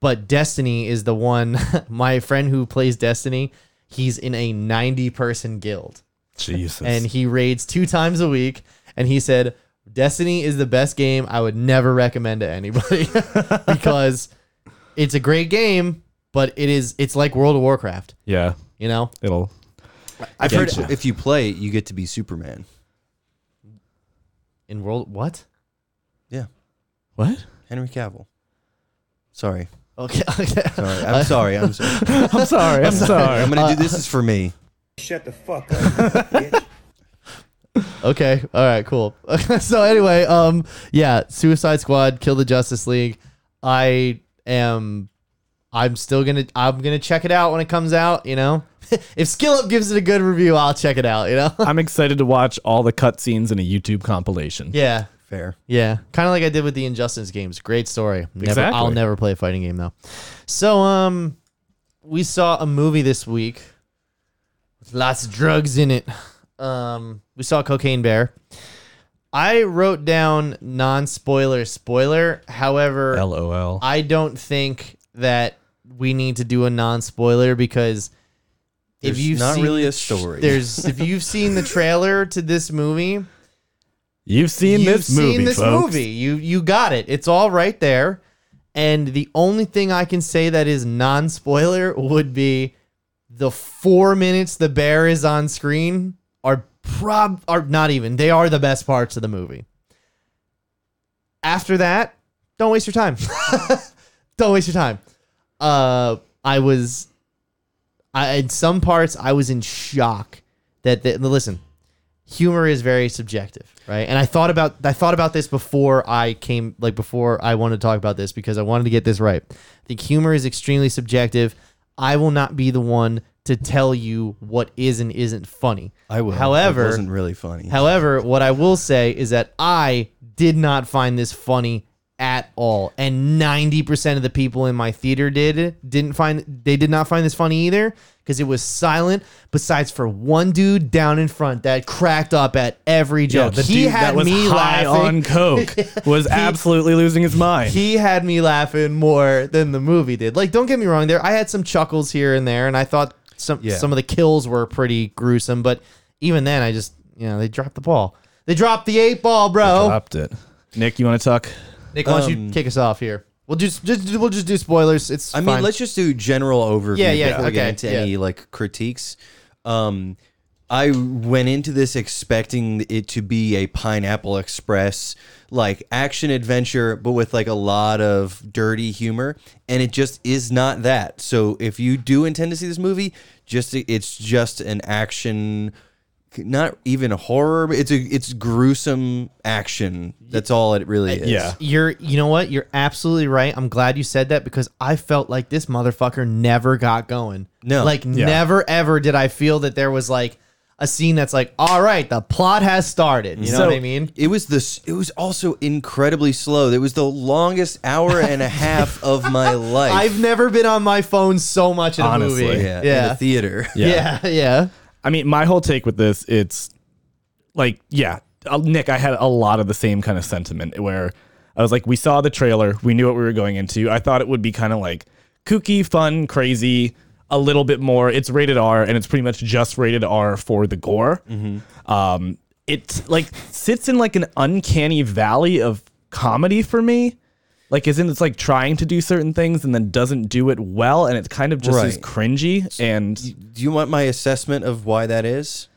but Destiny is the one. my friend who plays Destiny, he's in a ninety person guild
jesus
and he raids two times a week. And he said, Destiny is the best game I would never recommend to anybody because it's a great game, but it is it's like World of Warcraft.
yeah
You know,
it'll
I've heard
Getcha.
if you play it, you get to be Superman.
In world what?
Yeah,
What?
Henry Cavill. Sorry,
Okay. okay.
sorry. I'm sorry. I'm sorry.
I'm sorry. I'm sorry.
I'm gonna do this. Is for me.
Shut the fuck up, bitch.
Okay. All right. Cool. so anyway, um, yeah, Suicide Squad, Kill the Justice League. I am. I'm still gonna. I'm gonna check it out when it comes out. You know, if Skill Up gives it a good review, I'll check it out. You know.
I'm excited to watch all the cutscenes in a YouTube compilation.
yeah.
Fair.
Yeah, kind of like I did with the Injustice games. Great story. Never,
Exactly.
I'll never play a fighting game though. So, um, we saw a movie this week with lots of drugs in it. Um, we saw Cocaine Bear. I wrote down non-spoiler spoiler. However,
LOL.
I don't think that we need to do a non-spoiler because if you've
not
seen
really
the
a story.
there's if you've seen the trailer to this movie,
You've seen
You've
this movie,
seen this
folks.
movie. You you got it. It's all right there. And the only thing I can say that is non-spoiler would be the four minutes the bear is on screen are prob are not even. They are the best parts of the movie. After that, don't waste your time. don't waste your time. Uh, I was, I in some parts I was in shock that that listen, humor is very subjective, right? And I thought about I thought about this before I came like before I wanted to talk about this because I wanted to get this right. I think humor is extremely subjective. I will not be the one to tell you what is and isn't funny.
I will.
However,
it wasn't really funny.
However, what I will say is that I did not find this funny at all, and ninety percent of the people in my theater did didn't find they did not find this funny either because it was silent. Besides for one dude down in front that cracked up at every
Yeah,
joke.
the
he
dude
had
that was
me
high
laughing.
on coke was absolutely losing his mind.
He had me laughing more than the movie did. Like, don't get me wrong, there I had some chuckles here and there, and I thought some
Yeah.
some of the kills were pretty gruesome, but even then, I just you know they dropped the ball. They dropped the eight ball, bro.
Dropped it. Nick, you want to talk?
Nick, why don't you
Um,
kick us off here? We'll just, just we'll just do spoilers. It's
I mean,
fine.
let's just do general overview
Yeah, yeah,
before we get
okay,
into
yeah.
any like critiques. Um, I went into this expecting it to be a Pineapple Express like action adventure, but with like a lot of dirty humor, and it just is not that. So if you do intend to see this movie, just it's just an action. Not even a horror. It's a it's gruesome action. That's all it really uh, is.
Yeah.
You're, you know what? You're absolutely right. I'm glad you said that because I felt like this motherfucker never got going.
No.
like
Yeah.
never ever did I feel that there was like a scene that's like, all right, the plot has started. You know
So-
what I mean?
It was this. It was also incredibly slow. It was the longest hour and a half of my life.
I've never been on my phone so much in
Honestly,
a movie.
yeah, in the theater.
yeah, yeah.
I mean, my whole take with this, it's like, yeah, uh, Nick, I had a lot of the same kind of sentiment where I was like, we saw the trailer, we knew what we were going into. I thought it would be kind of like kooky, fun, crazy, a little bit more. It's rated R, and it's pretty much just rated R for the gore. Um, it like sits in like an uncanny valley of comedy for me. Like, isn't it's like trying to do certain things and then doesn't do it well, and it's kind of just is
Right.
cringy. And
Do you want my assessment of why that is?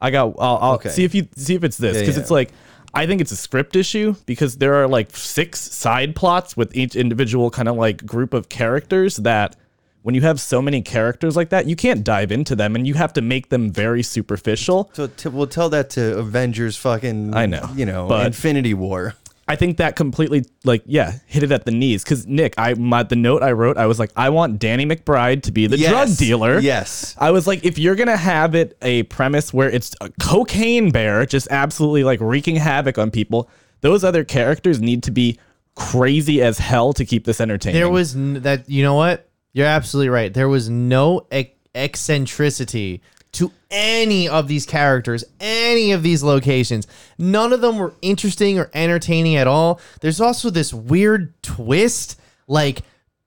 I got. I'll, I'll
Okay.
see if you see if it's this
Yeah,
because
yeah.
it's like I think it's a script issue because there are like six side plots with each individual kind of like group of characters that when you have so many characters like that you can't dive into them and you have to make them very superficial.
So t- we'll tell that to Avengers. Fucking.
I know,
You know,
but-
Infinity War.
I think that completely like yeah hit it at the knees because Nick I my the note I wrote I was like I want Danny McBride to be the drug dealer.
Yes.
I was like, if you're gonna have it a premise where it's a cocaine bear just absolutely like wreaking havoc on people, those other characters need to be crazy as hell to keep this entertaining.
There was n- that. You know what? You're absolutely right. There was no ec- eccentricity to any of these characters, any of these locations. None of them were interesting or entertaining at all. There's also this weird twist, like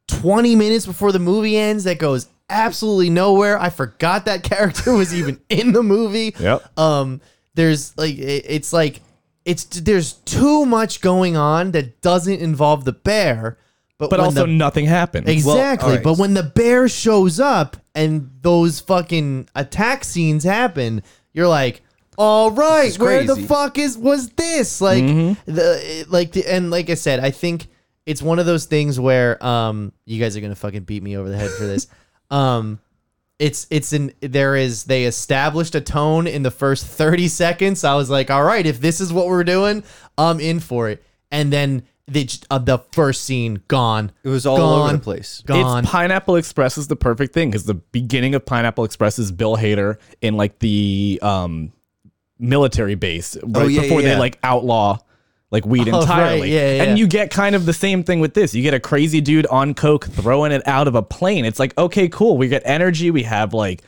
20 minutes before the movie ends, that goes absolutely nowhere. I forgot that character was even in the movie.
Yep.
Um, there's like it- it's like it's there's too much going on that doesn't involve the bear. But,
but also
the,
nothing happened.
Exactly.
all right.
But when the bear shows up, and those fucking attack scenes happen, you're like, all right, where the
crazy.
fuck is was this? Like
Mm-hmm.
the like the, and like I said, I think it's one of those things where um you guys are gonna fucking beat me over the head for this. um it's it's an there is they established a tone in the first 30 seconds. I was like, all right, if this is what we're doing, I'm in for it. And then the uh, the first scene gone.
It was all
gone,
over the place.
Gone.
It's Pineapple Express is the perfect thing because the beginning of Pineapple Express is Bill Hader in like the um, military base right
Oh, yeah,
before
yeah,
they
yeah.
like outlaw like weed
Oh, right,
entirely.
yeah, yeah,
And
yeah.
you get kind of the same thing with this. You get a crazy dude on coke throwing it out of a plane. It's like okay, cool. We get energy. We have like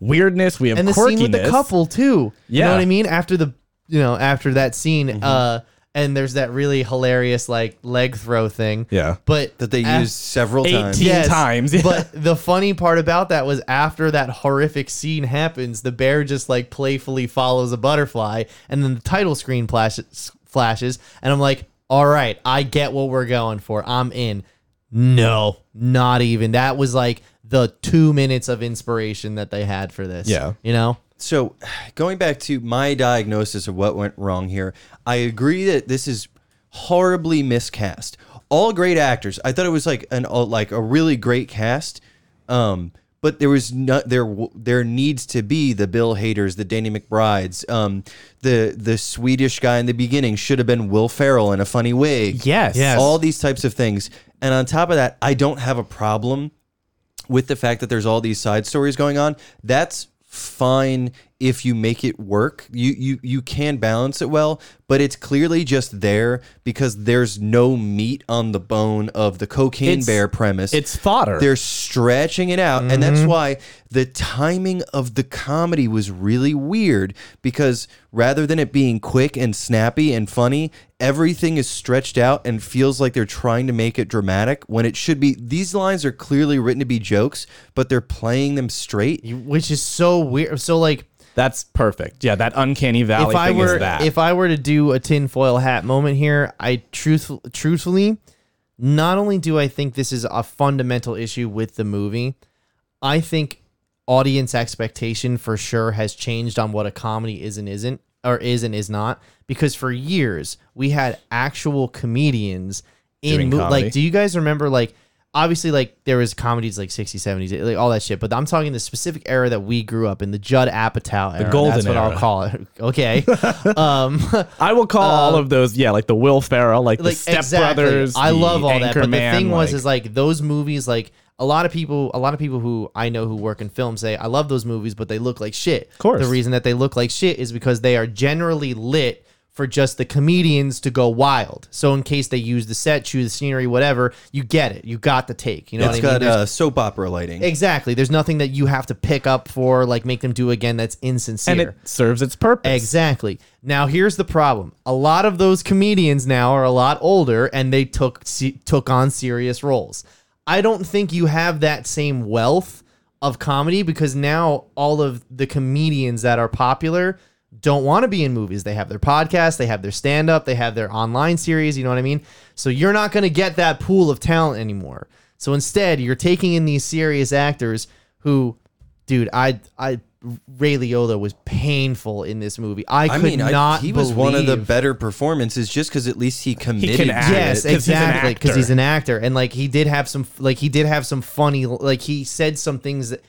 weirdness. We have
and the
quirkiness.
scene with the couple too. You know
Yeah.
what I mean? After the you know, after that scene,
Mm-hmm.
uh and there's that really hilarious like leg throw thing.
Yeah.
But
That they
af-
used several times.
18 times. Yeah.
But the funny part about that was after that horrific scene happens, the bear just like playfully follows a butterfly, and then the title screen flashes, flashes, and I'm like, all right, I get what we're going for. I'm in. No, not even. That was like the two minutes of inspiration that they had for this.
Yeah.
You know?
So, going back to my diagnosis of what went wrong here, I agree that this is horribly miscast. All great actors. I thought it was like an like a really great cast. Um, but there was not there. There needs to be the Bill Haders, the Danny McBrides, um, the the Swedish guy in the beginning should have been Will Ferrell in a funny wig.
Yes.
Yes.
all these types of things. And on top of that, I don't have a problem with the fact that there's all these side stories going on. That's fine if you make it work. You you you can balance it well, but it's clearly just there because there's no meat on the bone of the cocaine
It's-
bear premise.
it's fodder.
They're stretching it out, and
Mm-hmm.
that's why the timing of the comedy was really weird because rather than it being quick and snappy and funny, everything is stretched out and feels like they're trying to make it dramatic when it should be these lines are clearly written to be jokes, but they're playing them straight.
Which is so weird. So like
That's perfect. Yeah, that uncanny valley
if I
thing
were
is that.
if I were to do a tinfoil hat moment here, I truth truthfully, not only do I think this is a fundamental issue with the movie, I think audience expectation for sure has changed on what a comedy is and isn't or is and is not because for years we had actual comedians in mo- like do you guys remember like obviously like there was comedies like 60s 70s like all that shit but i'm talking the specific era that we grew up in the judd apatow era the
golden
that's what i'll call it okay um
I will call all of those, yeah, like the Will Ferrell, like, the
like
Step
exactly.
Brothers.
I
the
love all that. But the
Anchorman,
thing was,
like-
is like those movies, like a lot of people, a lot of people who I know who work in film say, I love those movies, but they look like shit. Of
course.
The reason that they look like shit is because they are generally lit for just the comedians to go wild. So in case they use the set, choose the scenery, whatever, you get it. You got the take. You know
It's
what I mean?
got
There's-
uh, soap opera lighting.
exactly. There's nothing that you have to pick up for, like make them do again. That's insincere.
and it serves its purpose.
Exactly. Now here's the problem. A lot of those comedians now are a lot older and they took se- took on serious roles. I don't think you have that same wealth of comedy because now all of the comedians that are popular don't want to be in movies. They have their podcast, they have their stand up, they have their online series, you know what I mean? So you're not going to get that pool of talent anymore. So instead, you're taking in these serious actors who dude, I I Ray Liotta was painful in this movie. I
I
could
mean, I,
not.
he was one of the better performances just because at least he committed.
act.
Yes,
it.
'cause he's an
exactly. Because
actor.
he's an actor, and like he did have some, like he did have some funny, like he said some things that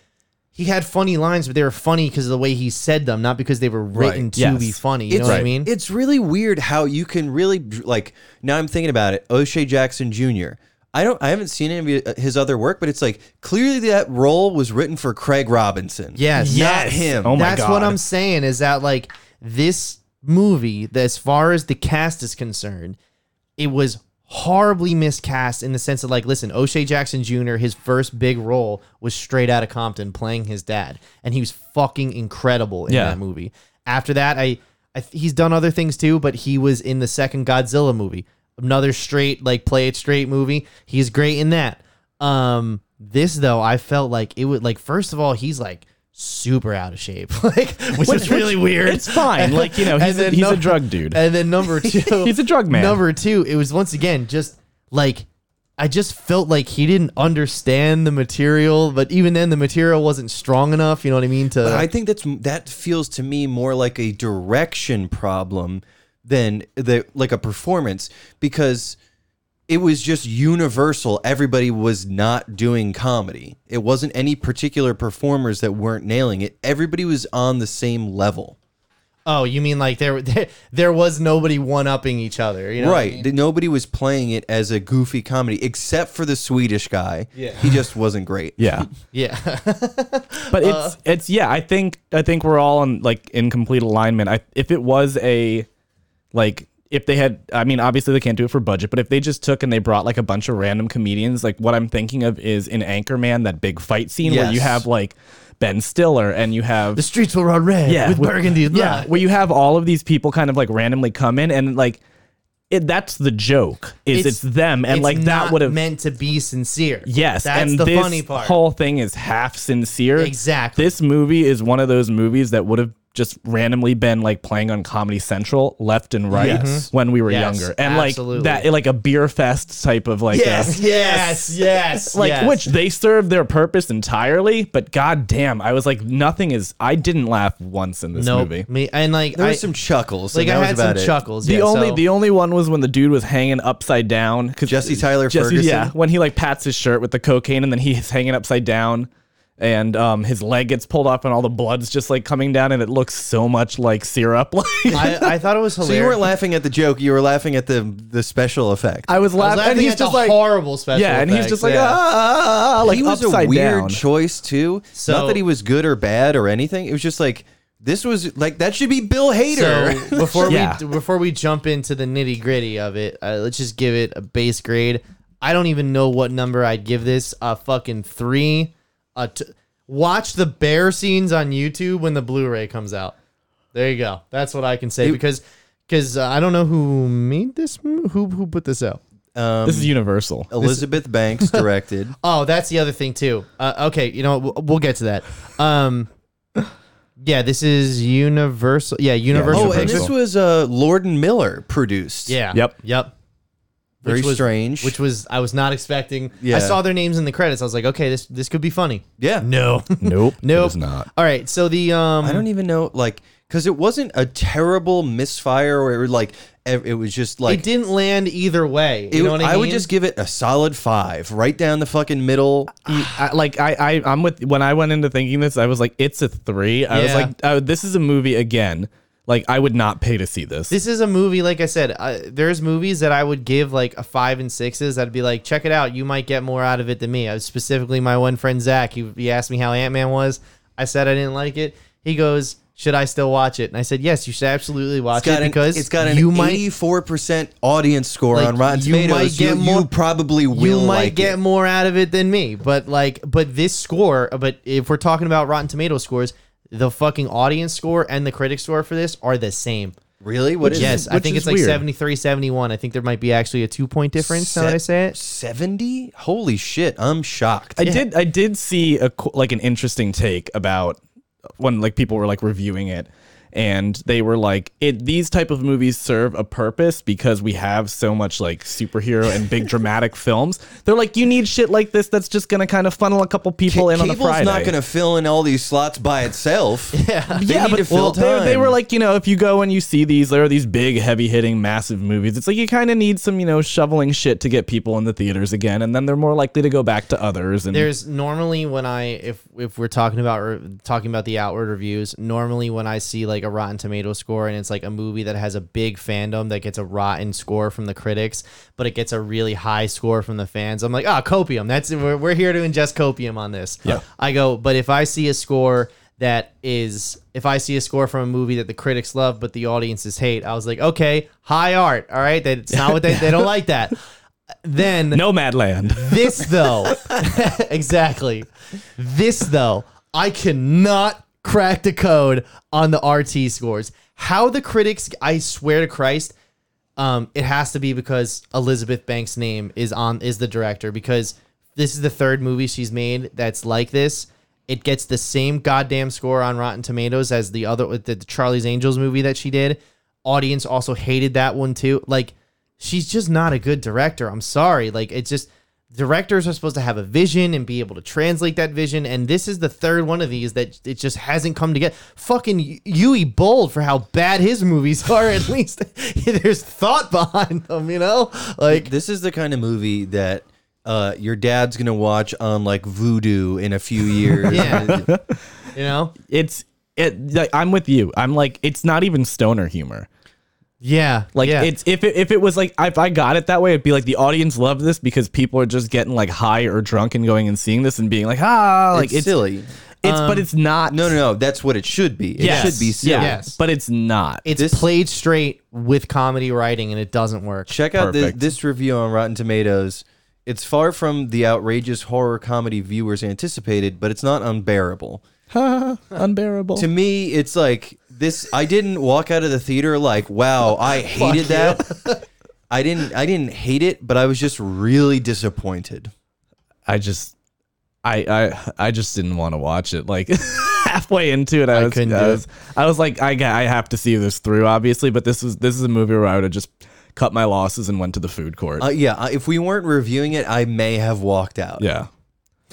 he had funny lines, but they were funny because of the way he said them, not because they were written
Right.
to
Yes.
be funny. You
It's,
know what I mean?
It's really weird how you can really like. Now I'm thinking about it. O'Shea Jackson Jr. I don't. I haven't seen any of uh, his other work, but it's like clearly that role was written for Craig Robinson.
Yes.
not
Yes.
him.
Oh my
That's what
God.
I'm saying is that like this movie, that as far as the cast is concerned, it was horribly miscast in the sense of like, listen, O'Shea Jackson Jr. His first big role was straight out of Compton playing his dad, and he was fucking incredible in
Yeah.
that movie. After that, I, I he's done other things too, but he was in the second Godzilla movie, another straight like play it straight movie. He's great in that. Um, this though, I felt like it would like first of all, he's like super out of shape, like which is really weird.
It's fine. Like, you know, he's, a, he's
no-
a drug dude.
And then number two,
He's a drug man.
Number two, it was once again just like I just felt like he didn't understand the material, but even then the material wasn't strong enough, you know what I mean? To
But I think that's that feels to me more like a direction problem than the like a performance because it was just universal. Everybody was not doing comedy. It wasn't any particular performers that weren't nailing it. Everybody was on the same level.
Oh, you mean like there there, there was nobody one upping each other, you know? what I
right.
mean?
Nobody was playing it as a goofy comedy except for the Swedish guy.
Yeah.
He just wasn't great.
Yeah.
Yeah.
but
Uh.
it's it's yeah i think i think we're all in like in complete alignment i if it was a like if they had i mean obviously they can't do it for budget but if they just took and they brought like a bunch of random comedians like what i'm thinking of is in anchorman that big fight scene where you
Yes.
have like ben stiller and you have
the streets will run red
yeah
with burgundy
yeah
blood.
where you have all of these people kind of like randomly come in and like it that's the joke is it's, them and
it's
like that
not
would have
meant to be sincere.
Yes,
That's
and
the
this
funny part.
whole thing is half sincere.
Exactly.
This movie is one of those movies that would have just randomly been like playing on Comedy Central left and right
Yes. Mm-hmm.
when we were
Yes,
younger, and
absolutely.
like that, like a Beerfest type of like,
Yes.
a-
yes, yes.
like
yes.
which they served their purpose entirely. But god damn, I was like, nothing is. I didn't laugh once in this
nope.
movie.
Me and like
There
I,
was some chuckles.
like I had some
it.
chuckles.
The
yeah,
only
so-
the only one was when the dude was hanging upside down. 'cause-
Jesse Tyler
Jesse,
Ferguson?
Yeah, when he like pats his shirt with the cocaine and then he's hanging upside down, and um his leg gets pulled off and all the blood's just like coming down and it looks so much like syrup. Like
I, I thought it was hilarious.
So you weren't laughing at the joke. You were laughing at the the special effect.
I was
I was
laughing,
laughing
and he's
at
just
the
like
horrible special.
yeah, and he's
effects,
just like
yeah.
ah, ah, ah, like
he was a
upside
weird
down.
choice too.
So-
Not that he was good or bad or anything. It was just like this was like that should be Bill Hader.
So before
Yeah.
we before we jump into the nitty gritty of it, uh, let's just give it a base grade. I don't even know what number I'd give this. A fucking three. A t- watch the bear scenes on YouTube when the Blu-ray comes out. There you go. That's what I can say
It-
because because uh, I don't know who made this. mo- Who who put this out?
um,
This is Universal.
Elizabeth Banks directed.
Oh, that's the other thing too. Uh, okay, you know we'll, we'll get to that. Um, yeah, this is Universal. Yeah, Universal.
oh, and
Pictures.
this was uh, Lord and Miller produced.
Yeah.
Yep.
Yep.
Very
Which was-
strange.
Which was I was not expecting.
Yeah.
I saw their names in the credits. I was like, okay, this this could be funny.
yeah,
No.
Nope.
Nope.
It is not.
All right. So the um
I don't even know like because it wasn't a terrible misfire or it was like it was just like
it didn't land either way. You
it-
know what I, mean?
would just give it a solid five, right down the fucking middle.
I, like I, I I'm with when I went into thinking this, I was like, it's a three. I was like, oh, this is a movie again. Like I would not pay to see this.
This is a movie, like I said, uh, there's movies that I would give like a five and sixes. I'd be like, check it out. You might get more out of it than me. I was specifically my one friend Zach. He, he asked me how Ant Man was. I said I didn't like it. He goes, should I still watch it? And I said, yes, you should absolutely watch
It's got
it
an,
because
it's got an
you might
eighty-four percent audience score
Like,
on Rotten
you might
Tomatoes.
get
you,
more-
you probably will
you might
like
get
it.
more out of it than me. But like, but this score, but if we're talking about Rotten Tomato scores, the fucking audience score and the critic score for this are the same.
Really? What is
yes,
it?
I
which
think
is
it's like
weird.
73, 71. I think there might be actually a two point difference now that I say it.
Seventy? Holy shit! I'm shocked.
I did I did see a co- like an interesting take about when like people were like reviewing it and they were like it these type of movies serve a purpose because we have so much like superhero and big dramatic films. They're like you need shit like this that's just going to kind of funnel a couple people in on the
Cable's
Friday.
not going to fill in all these slots by itself. Yeah, they
yeah,
need
but
to fill
well,
time.
they, they were like, you know, if you go and you see these, there are these big, heavy hitting, massive movies. It's like you kind of need some, you know, shoveling shit to get people in the theaters again, and then they're more likely to go back to others. And
There's normally when I if if we're talking about re- talking about the outward reviews, normally when I see like a Rotten Tomato score and it's like a movie that has a big fandom that gets a rotten score from the critics, but it gets a really high score from the fans, I'm like, ah, copium. That's we're, we're here to ingest copium on this.
Yeah.
I go, but if I see a score that is if I see a score from a movie that the critics love but the audiences hate, I was like, okay, high art. All right, that's not what they they don't like that. Then
Nomadland.
this though, exactly. This though, I cannot crack the code on the RT scores. How the critics, I swear to Christ, um, it has to be because Elizabeth Banks' name is on is the director because this is the third movie she's made that's like this. It gets the same goddamn score on Rotten Tomatoes as the other the, the Charlie's Angels movie that she did. Audience also hated that one too. Like she's just not a good director. I'm sorry. Like it's just directors are supposed to have a vision and be able to translate that vision. And this is the third one of these that it just hasn't come together. Fucking Uwe Boll for how bad his movies are. At least there's thought behind them, you know? Like,
this is the kind of movie that uh, your dad's gonna watch on like Vudu in a few years.
Yeah. you know?
It's it. Like, I'm with you. I'm like, it's not even stoner humor.
Yeah.
Like
yeah.
it's if it, if it was like if I got it that way, it'd be like the audience loved this because people are just getting like high or drunk and going and seeing this and being like ah like
it's,
it's
silly.
It's but it's not.
No, no, no. That's what it should be. It
Yes.
should be silly.
Yeah,
Yes.
but it's not.
it's
this-
played straight with comedy writing and it doesn't work.
Check out the,
Perfect.
this review on Rotten Tomatoes. It's far from the outrageous horror comedy viewers anticipated, but it's not unbearable.
unbearable.
To me, it's like this. I didn't walk out of the theater like, "Wow, I hated that." I didn't. I didn't hate it, but I was just really disappointed.
I just, I, I, I just didn't want to watch it. Like halfway into it, I,
I
was, I was, I was like, I, I have to see this through, obviously. But this was, this is a movie where I would have just cut my losses and went to the food court.
Uh, yeah, uh, if we weren't reviewing it, I may have walked out.
yeah,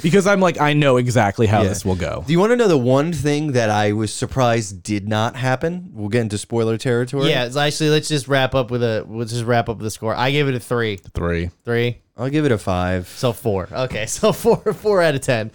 because I'm like, I know exactly how
Yeah.
this will go.
Do you want to know the one thing that I was surprised did not happen? We'll get into spoiler territory.
Yeah, it's actually let's just wrap up with a let's just wrap up with the score. I gave it a three.
Three.
Three.
I'll give it a five.
So four. Okay, so four four out of ten.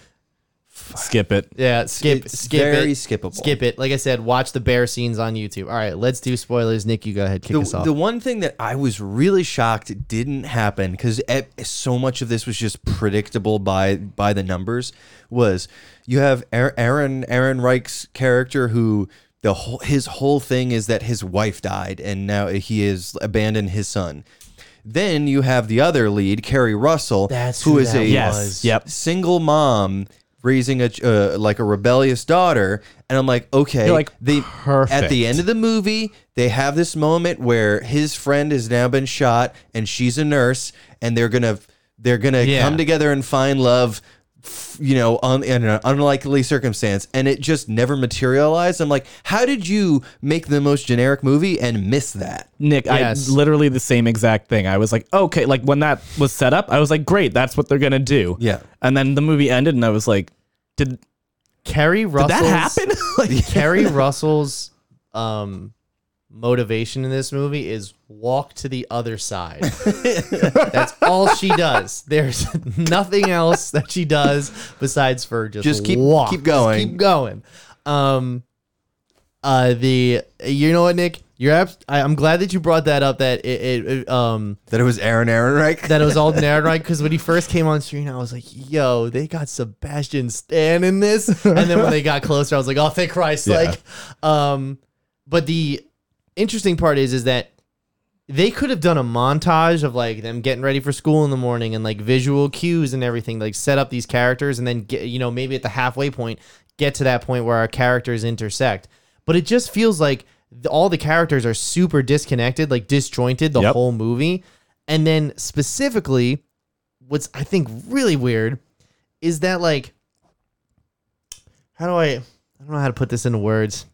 Skip it.
Yeah, skip
It's
skip
very
it.
skippable.
Skip it. Like I said, watch the bear scenes on YouTube. All right, let's do spoilers. Nick, you go ahead, kick us
The,
off.
the one thing that I was really shocked didn't happen because so much of this was just predictable by by the numbers was you have Aaron Aaron, Aaron Reich's character who the whole his whole thing is that his wife died and now he has abandoned his son. Then you have the other lead, Keri Russell,
That's
who
who
is
that
a
Yes. Yep.
single mom raising a uh, like a rebellious daughter and i'm like okay
You're like,
they at the end of the movie they have this moment where his friend has now been shot and she's a nurse and they're gonna they're gonna
Yeah.
come together and find love you know un, in an unlikely circumstance and it just never materialized i'm like how did you make the most generic movie and miss that
Nick,
Yes.
I literally the same exact thing. I was like, okay, like when that was set up, I was like, great, that's what they're gonna do.
Yeah.
And then the movie ended, and I was like, did,
Keri
did that happen? like,
Keri Russell's um motivation in this movie is walk to the other side. That's all she does. There's nothing else that she does besides for just,
Just keep-
walk.
keep
Just
going.
keep going. Um uh the you know what Nick you're abs- I, I'm glad that you brought that up that it, it, it um
that it was aaron aaron right
that it was all narrated right because when he first came on screen, I was like, "Yo, they got Sebastian Stan in this." And then when they got closer, I was like, "Oh, thank Christ!"
Yeah.
Like, um, but the interesting part is, is that they could have done a montage of like them getting ready for school in the morning and like visual cues and everything, like set up these characters, and then get you know maybe at the halfway point get to that point where our characters intersect. But it just feels like the, all the characters are super disconnected, like disjointed the
Yep.
whole movie. And then specifically, what's I think really weird is that like how do I I don't know how to put this into words.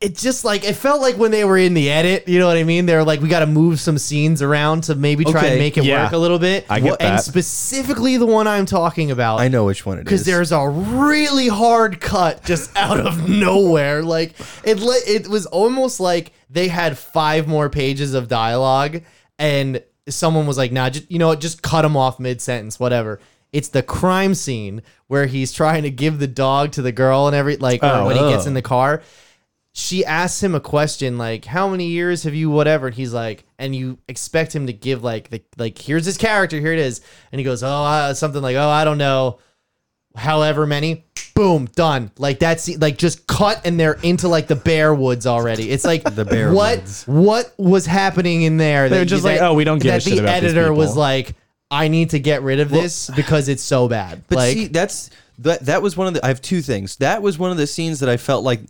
It- just like it felt like when they were in the edit, you know what I mean? They're like, we got to move some scenes around to maybe try
Okay,
and make it
yeah.
work a little bit.
I get
and
that.
specifically the one I'm talking about
i know which one it is
because there's a really hard cut just out of nowhere. Like it, li- it was almost like they had five more pages of dialogue, and someone was like, "Nah, just you know, what, just cut him off mid sentence, whatever." It's the crime scene where he's trying to give the dog to the girl and every like or
Oh.
when he gets
Oh.
in the car. She asks him a question like, "How many years have you whatever?" And he's like, and you expect him to give like the like, "Here's his character, here it is," and he goes, "Oh, uh, something like, oh, I don't know." however many boom done like that's like just cut and they're into like the bear woods already it's like
The bear
what
woods.
what was happening in there they're
just
that-
like, "Oh, we don't a
that the editor was like i need to get rid of this because it's so bad
But
like
see, that's that. That was one of the. I have two things. That was one of the scenes that I felt like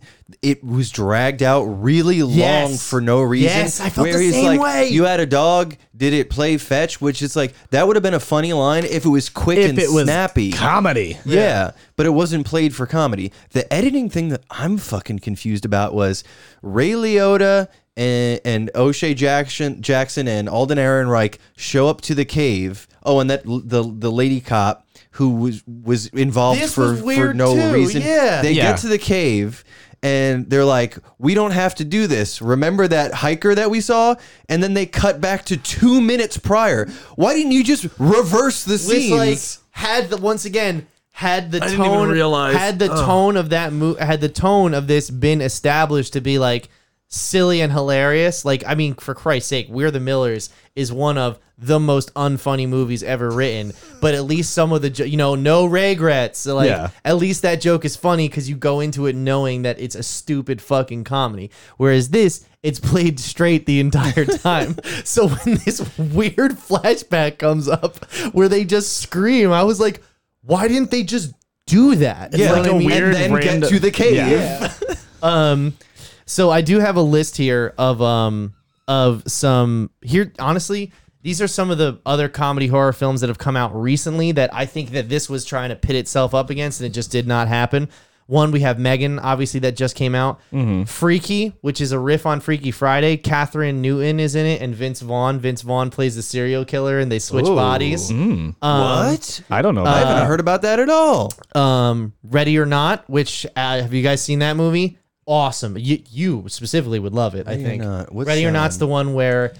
it was dragged out really long
Yes.
for no reason.
Yes, I felt
where
the same
like,
way.
You had a dog. Did it play fetch? Which is like that would have been a funny line if it was quick
if
and
it was
snappy.
comedy.
Yeah, but it wasn't played for comedy. The editing thing that I'm fucking confused about was Ray Liotta and, and O'Shea Jackson, Jackson and Alden Ehrenreich show up to the cave. Oh, and that the the lady cop who was was involved
This
for
was
for
weird
no
too,
reason.
yeah.
They
Yeah.
get to the cave and they're like, "We don't have to do this. Remember that hiker that we saw?" And then they cut back to two minutes prior. Why didn't you just reverse the
With
scenes?
like had the once again had the
didn't even
tone
realize-
had the
Ugh.
tone of that mo- had the tone of this been established to be like silly and hilarious like i mean for christ's sake we're the millers is one of the most unfunny movies ever written but at least some of the jo- you know no regrets like
Yeah.
at least that joke is funny because you go into it knowing that it's a stupid fucking comedy whereas this it's played straight the entire time so when this weird flashback comes up where they just scream i was like why didn't they just do that
yeah,
know what I
a
mean?
weird
and then get to the cave.
Yeah.
Um, so I do have a list here of um of some here. Honestly, these are some of the other comedy horror films that have come out recently that I think that this was trying to pit itself up against, and it just did not happen. One, we have Megan, obviously that just came out. Freaky, which is a riff on Freaky Friday. Kathryn Newton is in it, and Vince Vaughn. Vince Vaughn plays the serial killer, and they switch
Ooh.
bodies.
what?
I don't know.
I
that.
haven't heard about that at all.
um ready or not which uh, have you guys seen that movie awesome you, you specifically would love it i
Ready or
think
Not. What's
ready or
that
not's the one where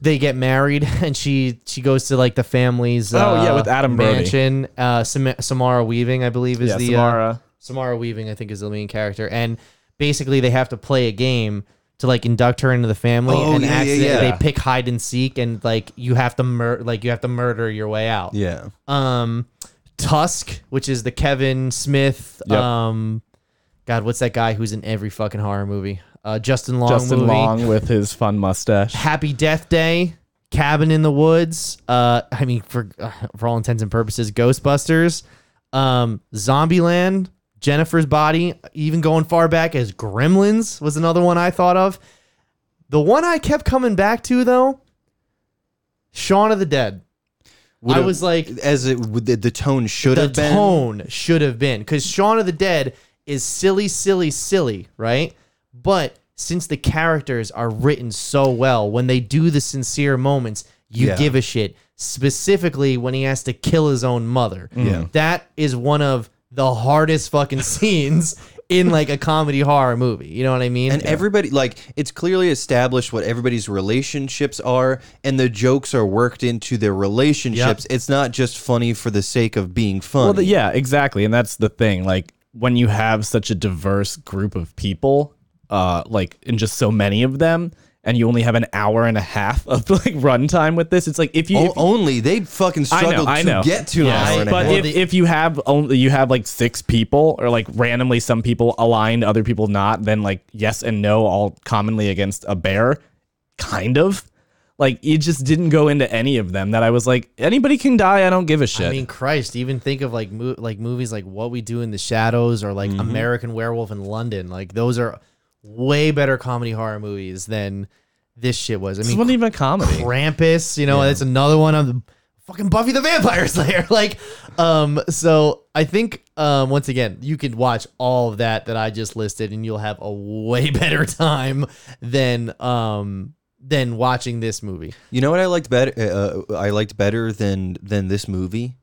they get married and she she goes to like the family's
Oh, yeah,
uh,
with Adam Brody.
mansion uh Sam- samara weaving i believe is
yeah,
the uh,
Samara.
samara weaving i think is the main character and basically they have to play a game to like induct her into the family
Oh,
and
yeah, yeah,
accident-
yeah.
they pick hide and seek and like you have to mur- like you have to murder your way out
Yeah.
um Tusk, which is the Kevin Smith
Yep.
um God, what's that guy who's in every fucking horror movie? Uh Justin Long
Justin
movie.
Long with his fun mustache.
Happy Death Day, Cabin in the Woods, uh I mean for uh, for all intents and purposes Ghostbusters, um Zombieland, Jennifer's Body, even going far back as Gremlins was another one I thought of. The one I kept coming back to though, Shaun of the Dead.
Would
I
it-
was like
as it the, the tone should
the
have been.
tone should have been because Shaun of the Dead is silly, silly, silly, right? But since the characters are written so well, when they do the sincere moments, you
Yeah.
give a shit. Specifically, when he has to kill his own mother,
Yeah.
that is one of the hardest fucking scenes in like a comedy horror movie. You know what I mean?
And everybody like it's clearly established what everybody's relationships are, and the jokes are worked into their relationships. It's not just funny for the sake of being funny.
Well, the, yeah, exactly, and that's the thing. Like when you have such a diverse group of people, uh, like in just so many of them, and you only have an hour and a half of like runtime with this, it's like if you.
O-
if you-
only they fucking
I know,
struggled
I
to get to
Yeah,
an hour and a
but
half.
if, if you have only you have like six people or like randomly some people aligned other people not then like yes and no all commonly against a bear kind of like it just didn't go into any of them that i was like anybody can die i don't give a shit
I mean, Christ, even think of like mo- like movies like What We Do in the Shadows or like American Werewolf in London. Like those are way better comedy horror movies than this shit was. I
this
mean,
wasn't even a comedy
Krampus, you know, that's another one of the fucking Buffy the Vampire Slayer. like, um, so I think um, once again, you could watch all of that that I just listed, and you'll have a way better time than um than watching this movie.
You know what I liked better? Uh, I liked better than than this movie.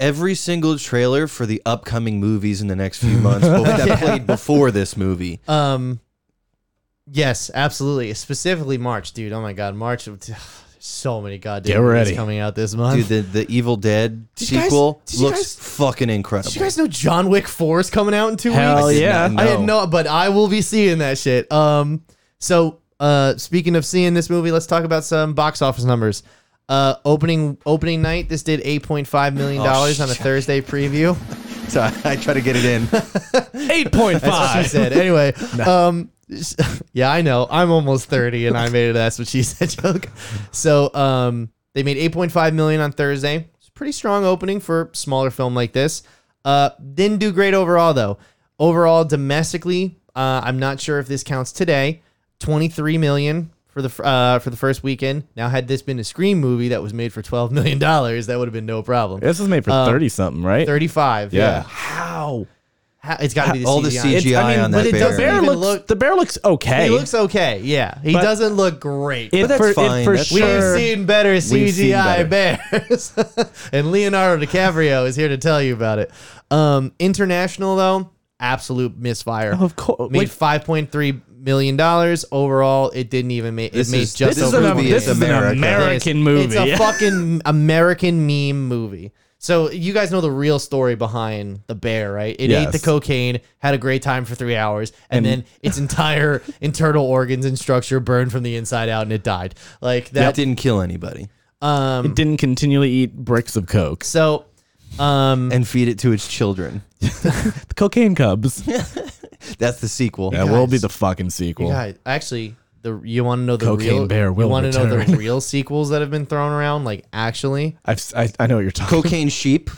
Every single trailer for the upcoming movies in the next few months bo- that played before this movie.
Um, yes, absolutely. Specifically March, dude. Oh my god, March. So many goddamn
Get
movies
ready.
coming out this month.
Dude, the, the Evil Dead
Did you guys-
sequel
did you
looks
guys-
fucking incredible.
Did you guys know John Wick 4 is coming out in two
Hell
weeks?
yeah.
not
I had
know.
no, but I will be seeing that shit. Um, so uh, speaking of seeing this movie, let's talk about some box office numbers. Uh, opening opening night, this did eight point five million dollars on a. Thursday preview.
So I, I try to get it in.
8.5
That's what she said. Anyway, um, yeah, I know. I'm almost 30 and I made it. That's what she said joke. So, um, they made 8.5 million on Thursday. It's a pretty strong opening for a smaller film like this. Uh, didn't do great overall though. Overall, domestically, uh, I'm not sure if this counts today. 23 million for the uh, for the first weekend. Now, had this been a Scream movie that was made for 12 million dollars, that would have been no problem.
this was made for
Um,
30 something right
35. Yeah.
Yeah.
How? Ha- It's got to be the
all the
CGI.
CGI
I mean,
on
but
that
it
bear.
does, bear
even
looks,
look-
the bear looks okay.
He looks okay. Yeah, he
But-
doesn't look great.
It
But that's
for,
fine.
It for
That's
We've
sure.
seen better
We've seen
CGI bears, and Leonardo DiCaprio is here to tell you about it. Um, international though, absolute misfire.
Of course,
made
like-
five point three million dollars overall. It didn't even make. It made
is-
just
this is
over
a
a
movie.
million.
This is America.
an American movie.
It's a fucking American meme movie. So you guys know the real story behind the bear, right? It ate
Yes.
the cocaine, had a great time for three hours, and, then its entire internal organs and structure burned from the inside out, and it died. Like
That
that.
didn't kill anybody.
um.
it didn't continually eat bricks of coke.
So, um.
And feed it to its children.
The cocaine cubs.
That's the sequel.
that will be the fucking sequel.
Yeah, actually, the you want to know the
Cocaine
real
Bear will
you want to know the
return.
real sequels that have been thrown around? Like actually,
I've, I, I know what you're talking.
Cocaine sheep.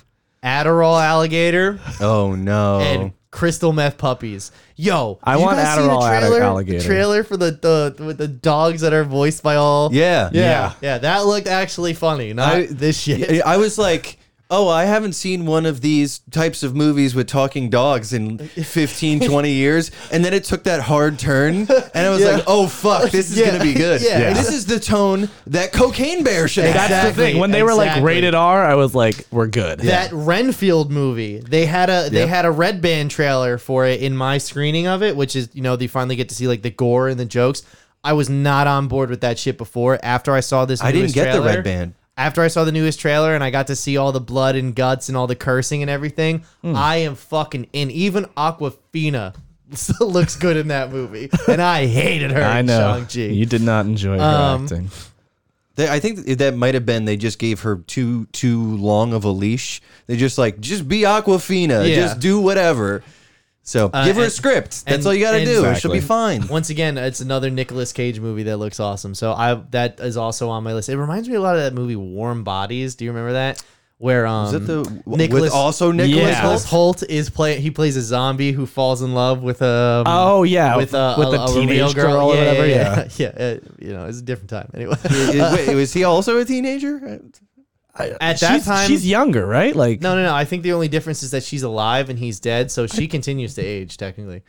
Adderall alligator
Oh no.
and crystal meth puppies. Yo,
I
did you
want
guys see the
Adderall alli-
trailer,
alligator.
Trailer for the, the with the dogs that are voiced by all.
yeah.
yeah, yeah. That looked actually funny. Not
I-
this shit.
I was like, oh, I haven't seen one of these types of movies with talking dogs in 15, 20 years. And then it took that hard turn. And I was
Yeah.
like, oh, fuck, this is
Yeah.
going to be good.
Yeah.
Yeah.
This is the tone that Cocaine Bear should have.
That's
Exactly,
the thing. When they were like
exactly.
rated R, I was like, we're good.
that Renfield movie. They had a they
Yep.
had a red band trailer for it in my screening of it, which is you know they finally get to see like the gore and the jokes. I was not on board with that shit before. After I saw this,
I didn't
newest
get the
trailer-
red band.
After I saw the newest trailer and I got to see all the blood and guts and all the cursing and everything,
Hmm.
I am fucking in. Even Awkwafina looks good in that movie, and I hated her.
I know.
Shang-Chi.
You did not enjoy her
Um,
acting.
They, I think that that might have been they just gave her too too long of a leash. They just like just be Awkwafina,
Yeah.
just do whatever. So give her a
and-
script. That's
and-
all you got to
and-
do. It should
Exactly.
be fine.
Once again, it's another Nicolas Cage movie that looks awesome. So I that is also on my list. It reminds me a lot of that movie Warm Bodies. Do you remember that? Where um
Is that the
Nicholas-
with also Nicholas
Yeah.
Nicholas
Hoult?
Hoult is play he plays a zombie who falls in love with a
Oh yeah,
with a,
with
a,
the
a
teenage
real
girl,
girl,
or
yeah,
whatever.
Yeah, yeah, yeah. uh, you know, it's a different time. Anyway,
Wait, was he also a teenager?
At that
she's,
time,
she's younger, right? Like
no, no, no. I think the only difference is that she's alive and he's dead, so she continues to age technically.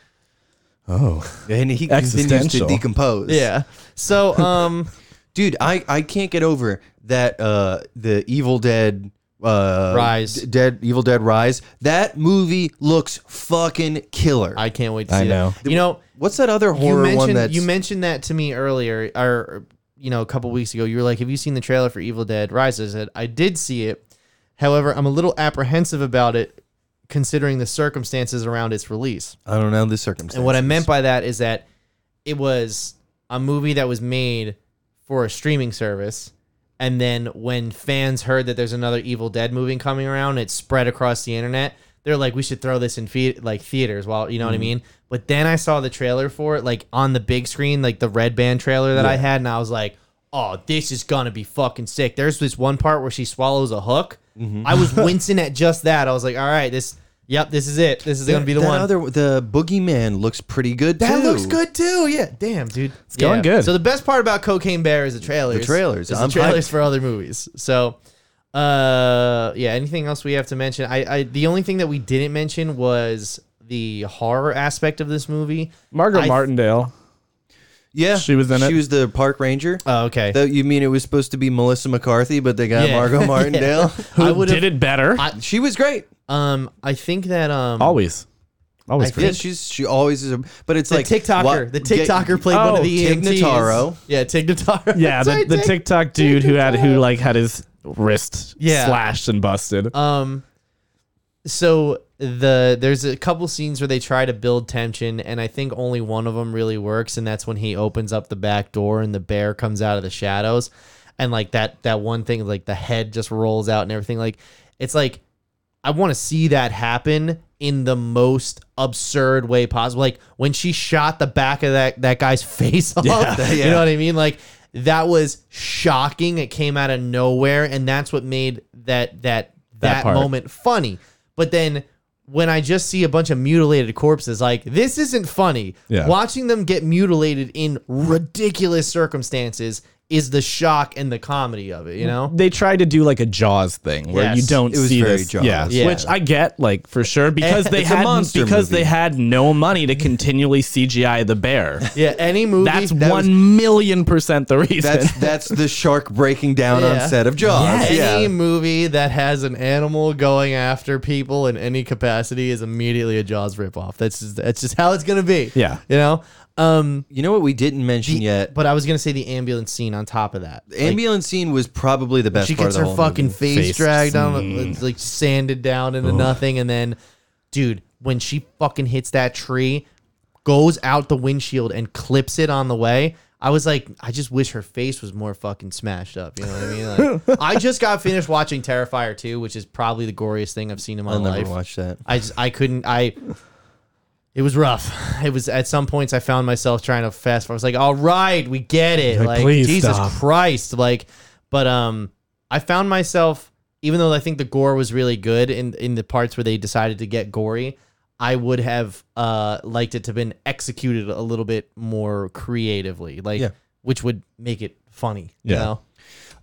oh,
And he continues to decompose.
Yeah. So um.
dude, I I can't get over that. Uh, the Evil Dead. Uh,
Rise.
D- Dead Evil Dead Rise. That movie looks fucking killer.
I can't wait to see
I
that.
know.
You know,
What's that other
you
horror one
mentioned
that's
you mentioned that to me earlier, or you know, a couple weeks ago. You were like, "Have you seen the trailer for Evil Dead Rise?" I said, "I did see it. However, I'm a little apprehensive about it, considering the circumstances around its release."
I don't know the circumstances.
And what I meant by that is that it was a movie that was made for a streaming service. And then when fans heard that there's another Evil Dead movie coming around, it spread across the internet. They're like, we should throw this in fe- like theaters, while you know what I mm-hmm. mean. But then I saw the trailer for it, like on the big screen, like the red band trailer that I had, and I was like, oh, this is gonna be fucking sick. There's this one part where she swallows a hook. Mm-hmm. I was wincing at just that. I was like, all right, this, yep, this is it. This is gonna be the one.
Other the Boogeyman looks pretty good
That
too.
looks good too. Yeah, damn, dude, it's
going good.
So the best part about Cocaine Bear is the trailers.
The trailers.
Is the trailers
hyped.
for other movies. So, uh, yeah. Anything else we have to mention? I, I, the only thing that we didn't mention was the horror aspect of this movie.
Margaret
I-
Martindale.
Yeah,
She was in it.
She was the park ranger.
Oh, okay.
Though you mean it was supposed to be Melissa McCarthy, but they got
Yeah.
Margot Martindale.
Who
I would've-
did it better?
I-
she was great.
um, I think that um,
always, always.
I
great.
Yeah, she's she always is. A, but it's
the
like
TikToker,
what-
the
get-
TikToker played one
Oh,
of the
Tig
EMTs.
Notaro.
Yeah, Tig Notaro.
yeah,
That's
the,
right,
the
Tig-
TikTok dude who had who like had his wrist
Yeah.
slashed and busted.
Um, so the there's a couple scenes where they try to build tension, and I think only one of them really works, and that's when he opens up the back door and the bear comes out of the shadows, and like that that one thing, like the head just rolls out and everything. Like it's like I want to see that happen in the most absurd way possible. Like when she shot the back of that that guy's face off. You
yeah.
know what I mean? Like that was shocking. It came out of nowhere, and that's what made that that that,
part.
moment funny. But then when I just see a bunch of mutilated corpses, like this isn't funny.
Yeah.
Watching them get mutilated in ridiculous circumstances is the shock and the comedy of it. You know.
they tried to do like a Jaws thing where
Yes.
you don't
It was
see
very
this,
Jaws.
yeah,
Yeah.
which I get like for sure because they
It's a
had
monster
because
movie.
they had no money to continually CGI the bear.
Yeah. Any movie
That's
that
one
was-
million percent the reason.
That's that's the shark breaking down
Yeah.
on set of Jaws.
Any
Yeah.
movie that has an animal going after people in any capacity is immediately a Jaws ripoff. That's just, that's just how it's gonna be.
Yeah.
you know. Um,
You know what we didn't mention yet?
but I was gonna say the ambulance scene on top of that.
The ambulance scene was probably the best
she
part
gets
of the
her
whole
fucking
movie.
face,
Face
dragged down,
scene.
like sanded down into nothing, and then, dude, when she fucking hits that tree, goes out the windshield and clips it on the way. I was like, I just wish her face was more fucking smashed up. You know what I mean? Like, I just got finished watching Terrifier 2, which is probably the goriest thing I've seen in my
I'll
life.
never watch that.
I just I couldn't I it was rough. It was at some points I found myself trying to fast forward. I was like, all right, we get it.
Like,
Like,
please
Jesus
stop.
Christ. Like but um I found myself even though I think the gore was really good in in the parts where they decided to get gory, I would have uh liked it to have been executed a little bit more creatively. Like
Yeah.
which would make it funny. You
Yeah.
know?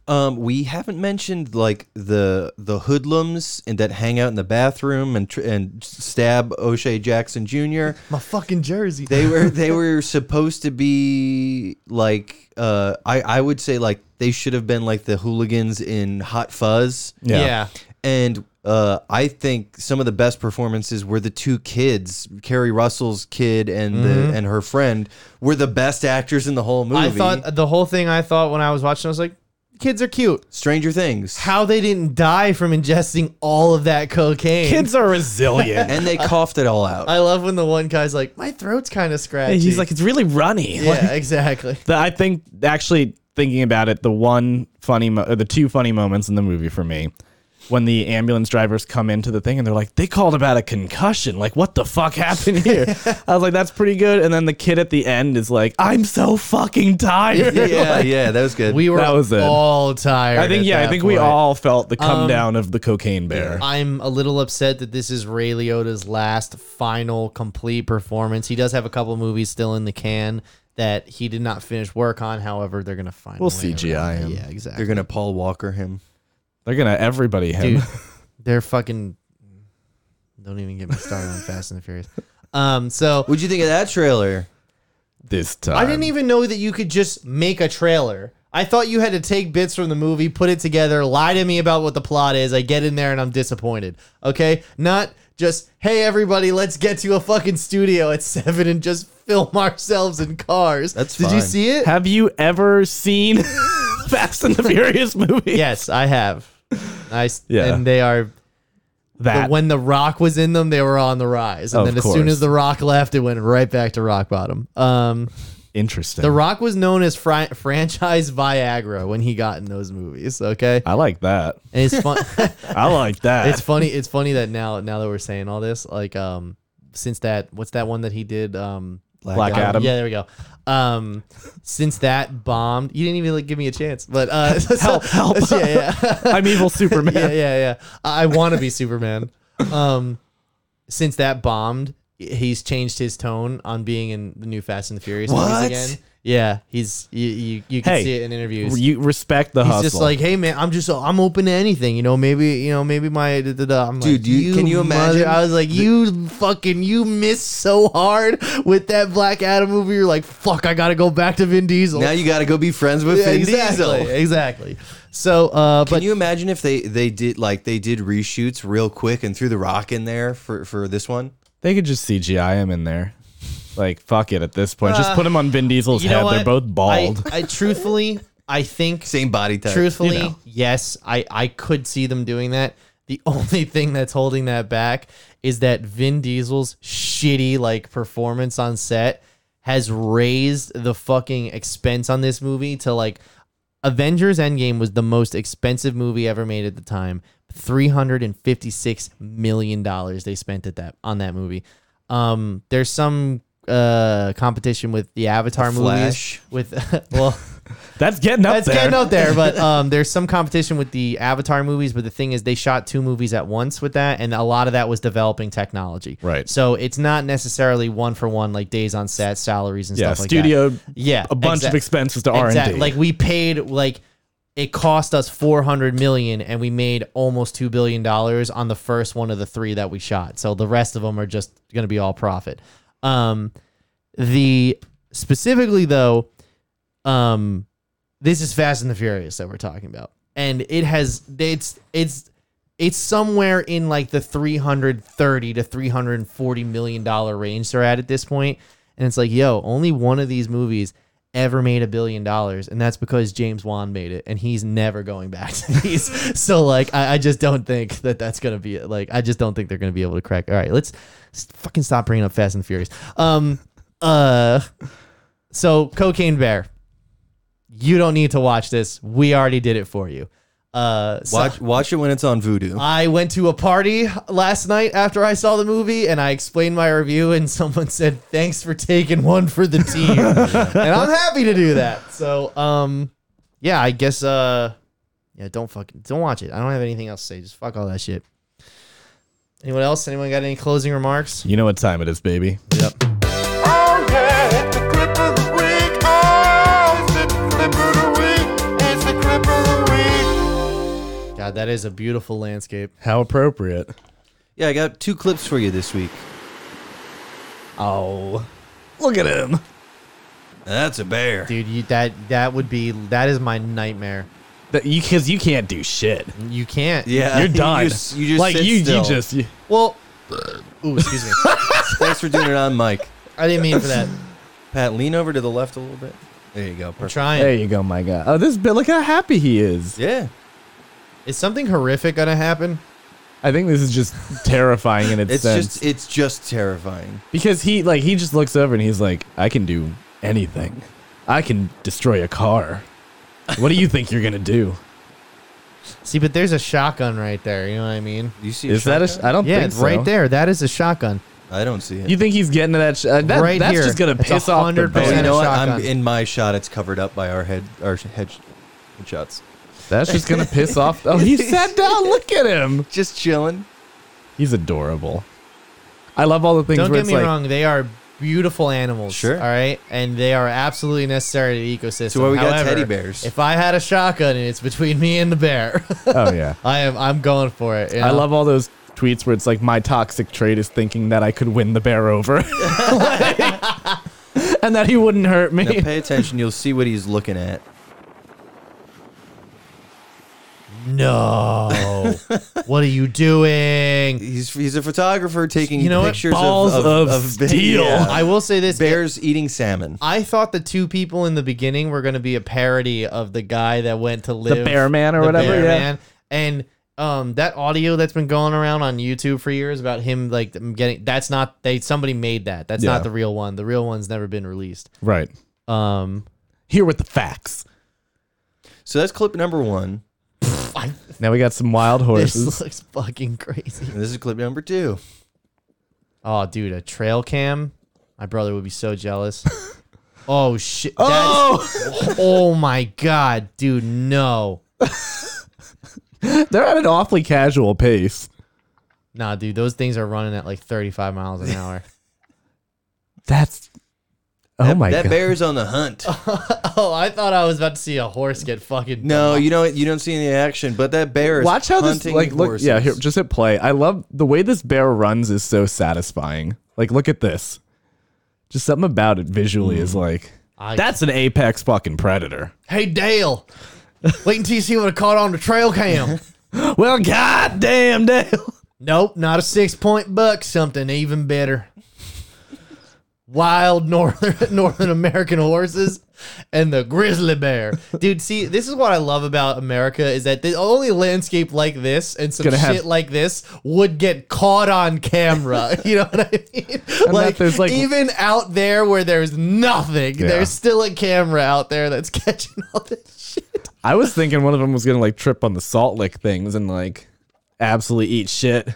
Um, we haven't mentioned like the the hoodlums and that hang out in the bathroom and tr- and stab O'Shea Jackson Jr.
My fucking jersey.
They were they were supposed to be like uh I I would say like they should have been like the hooligans in Hot Fuzz.
Yeah.
yeah.
And uh, I think some of the best performances were the two kids, Keri Russell's kid and the, and her friend, were the best actors in the whole movie.
I thought the whole thing I thought when I was watching, I was like, kids are cute.
Stranger Things,
How they didn't die from ingesting all of that cocaine.
Kids are resilient.
and they coughed it all out.
I love when the one guy's like, my throat's kind of scratchy.
He's like, it's really runny.
yeah, exactly.
The, I think actually thinking about it, the one funny, mo- or the two funny moments in the movie for me, when the ambulance drivers come into the thing and they're like, they called about a concussion. Like, what the fuck happened here? I was like, that's pretty good. And then the kid at the end is like, I'm so fucking tired.
yeah, yeah, that was good.
We were
That was it.
all tired.
I think yeah, I
that
think we all felt the come
Um,
down of the cocaine bear.
I'm a little upset that this is Ray Liotta's last final complete performance. He does have a couple movies still in the can that he did not finish work on. However, they're gonna find.
We'll
a way
CGI him.
Yeah, exactly.
They're gonna Paul Walker him.
They're gonna everybody him.
dude. They're fucking. Don't even get me started on Fast and the Furious. Um, so
What'd you think of that trailer?
this time.
I didn't even know that you could just make a trailer. I thought you had to take bits from the movie, put it together, lie to me about what the plot is. I get in there and I'm disappointed. Okay, not just hey everybody, let's get to a fucking studio at seven and just film ourselves in cars.
That's
Did you
fine.
see it?
Have you ever seen Fast and the Furious movie?
yes, I have. Nice.
Yeah.
and they are
that
But when The Rock was in them, they were on the rise, and
Of
then as soon
course.
as The Rock left, it went right back to rock bottom. Um,
interesting.
The Rock was known as fri- franchise Viagra when he got in those movies. Okay,
I like that.
and it's fun.
I like that.
it's funny. It's funny that now, now that we're saying all this, like, um, since that, what's that one that he did? Um,
Black Adam.
Yeah, there we go. Um, since that bombed, you didn't even like give me a chance. But uh, help,
help.
yeah, yeah.
I'm evil Superman.
yeah, yeah, yeah. I want to be Superman. Um, since that bombed, he's changed his tone on being in the new Fast and the Furious
What?
movies again. Yeah, he's you you, you can
Hey,
see it in interviews.
You respect the
He's
hustle.
just like, hey man, I'm just I'm open to anything. You know, maybe you know maybe my da, da, da. I'm
Dude,
like,
you- can you
mother-"
imagine
I was like, you fucking you missed so hard with that Black Adam movie. You're like, fuck, I gotta go back to Vin Diesel.
Now you got to go be friends with
yeah,
Vin
exactly,
Diesel.
exactly. So, uh,
Can
but
you imagine if they they did like they did reshoots real quick and threw the Rock in there for for this one?
they could just CGI him in there. Like fuck it at this point. just put him on Vin Diesel's
you
head.
know what?
They're both bald.
I, I truthfully, I think
Same body type.
Truthfully,
you know.
yes, I, I could see them doing that. The only thing that's holding that back is that Vin Diesel's shitty like performance on set has raised the fucking expense on this movie to like Avengers Endgame was the most expensive movie ever made at the time. Three hundred and fifty six million dollars they spent at that on that movie. Um, there's some uh, competition with the Avatar movies.
Flash.
With well,
That's getting up
that's
there.
getting up there, but um, there's some competition with the Avatar movies. But the thing is, they shot two movies at once with that, and a lot of that was developing technology.
Right.
So it's not necessarily one for one like days on set, salaries and
yeah,
stuff like
studio.
that. Yeah,
a bunch
exact-
of expenses to R and
Exact-
D.
Like we paid like it cost us 400 million and we made almost 2 billion dollars on the first one of the 3 that we shot. So the rest of them are just going to be all profit. Um the specifically though um this is Fast and the Furious that we're talking about. And it has it's it's it's somewhere in like the 330 to 340 million dollar range they're at at this point. And it's like yo only one of these movies ever made a billion dollars. And that's because james wan made it. And he's never going back to these. So like I, I just don't think that that's gonna be like i just don't think they're gonna be able to crack. All right let's fucking stop bringing up fast and furious um uh so cocaine bear you don't need to watch this we already did it for you uh so-
Watch watch it when it's on Vudu.
I went to a party last night after I saw the movie and I explained my review and someone said thanks for taking one for the team. and I'm happy to do that. So um yeah, I guess uh yeah, don't fucking don't watch it. I don't have anything else to say. Just fuck all that shit. Anyone else? Anyone got any closing remarks?
you know what time it is, baby.
Yep.
Oh yeah, it's the clip of the week. Oh, it's the clip of the week. It's the clip of the week.
God, that is a beautiful landscape.
How appropriate.
yeah, I got two clips for you this week.
Oh, look at him.
That's a bear.
Dude, you that that would be that is my nightmare.
That you because you can't do shit.
You can't.
Yeah,
You're done.
You just, you just
like
sit
you,
still.
you just. You,
Well, ooh, excuse me.
Thanks for doing it on Mike.
I didn't mean for that.
Pat, lean over to the left a little bit. There you go.
I'm
Perfect.
trying.
there you go, my guy. Oh, this bit. Look how happy he is.
Yeah.
Is something horrific gonna happen?
I think this is just terrifying in its,
It's
sense
just it's just terrifying.
because he like he just looks over and he's like, I can do anything. I can destroy a car. What do you think you're gonna do?
See, but there's a shotgun right there. You know what I mean?
You see?
Is that a? Sh-
shotgun?
I don't
Yeah,
think
it's
so.
right there. That is a shotgun.
I don't see it.
You think he's getting to that? Sh- uh, that
Right
that's
here.
just gonna
It's
piss off the
100%
oh, you know what? I'm in my shot. It's covered up by our head our head shots.
That's just gonna piss off. Oh, he sat down. Look at him.
Just chilling.
He's adorable. I love all the things
Don't
where
get
it's
me
like,
wrong. They are beautiful animals.
Sure.
All right, and they are absolutely necessary to the ecosystem.
So why we got
However,
teddy bears?
If I had a shotgun and it's between me and the bear,
oh yeah.
I am. I'm going for it. you
I
know?
love all those tweets where it's like my toxic trait is thinking that I could win the bear over, Like, and that he wouldn't hurt me.
Now pay attention. You'll see what he's looking at.
No. what are you doing?
He's he's a photographer taking
You know what?
pictures
Balls
of,
of
of,
steel.
yeah.
I will say this.
bears eating salmon.
I thought the two people in the beginning were going to be a parody of the guy that went to live The
Bear Man or
the
whatever,
Bear
yeah.
Man. And um, that audio that's been going around on YouTube for years about him like getting that's not they somebody made that. That's
Yeah.
not the real one. The real one's never been released.
Right.
Um,
Here with the facts.
So that's clip number one.
I,
Now we got some wild horses.
this looks fucking crazy.
And this is clip number two.
Oh, dude, a trail cam. My brother would be so jealous. oh shit! Oh! That's,
Oh,
oh my god, dude, no.
they're at an awfully casual pace.
Nah, dude, those things are running at like 35 miles an hour.
That's oh
That,
my
that
god.
bear's on the hunt.
oh, I thought I was about to see a horse get fucking.
No, you don't. You don't see any action. But that bear is
Watch how this
hunting
like look.
horses.
Yeah, here, just hit play. I love the way this bear runs is so satisfying. Like, look at this. Just something about it visually is hmm. like
I-
that's an apex fucking predator.
Hey, Dale. Wait until you see what I caught on the trail cam.
Well, goddamn, Dale.
nope, not a six point buck. Something even better. Wild northern Northern American horses and the grizzly bear. Dude, see, this is what I love about America is that the only landscape like this and some
Gonna
shit
have-
like this would get caught on camera. You know what I mean? like,
there's, like-
even out there where there's nothing,
Yeah.
there's still a camera out there that's catching all this shit.
I was thinking one of them was gonna like trip on the salt lick things and like absolutely eat shit.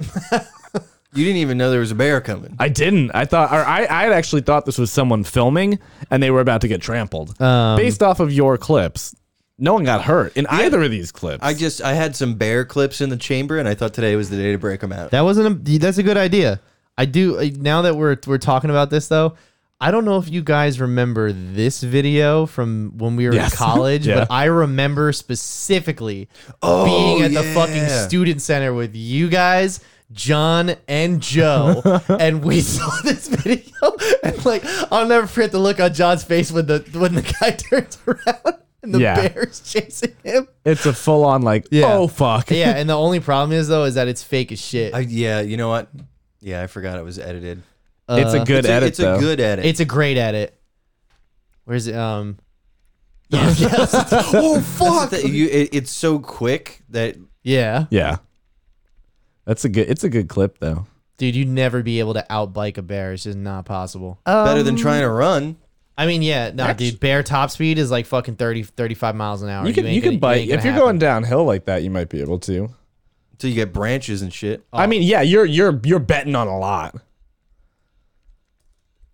You didn't even know there was a bear coming.
I didn't. I thought, or I, I had actually thought this was someone filming, and they were about to get trampled.
Um,
Based off of your clips, no one got hurt in either of these clips.
I just I had some bear clips in the chamber, and I thought today was the day to break them out.
That wasn't a. That's a good idea. I do. uh, Now that we're we're talking about this though, I don't know if you guys remember this video from when we were
Yes.
in college,
Yeah.
but I remember specifically
Oh,
being at the
yeah.
fucking student center with you guys. John and Joe, and we saw this video, and like I'll never forget the look on John's face when the when the guy turns around and the
Yeah.
bear's chasing him.
it's a full on like,
Yeah.
oh fuck.
Yeah, and the only problem is though is that it's fake as shit.
I, yeah, you know what? Yeah, I forgot it was edited.
it's a
Uh,
good
it's a,
edit
it's
though.
a good edit.
It's a great edit. Where's it? Um. Yeah. yes. oh fuck.
That you, it, it's so quick that
Yeah,
yeah. That's a good. It's a good clip though.
dude, you'd never be able to outbike a bear. It's just not possible.
better than trying to um, run.
I mean, yeah, no, dude. Bear top speed is like fucking 30, 35 miles an hour.
You can
ain't
you
gonna-
can bike
ain't
if
gonna
you're
happen.
going downhill like that. You might be able to.
Until you get branches and shit.
Oh.
I mean, yeah, you're you're you're betting on a lot.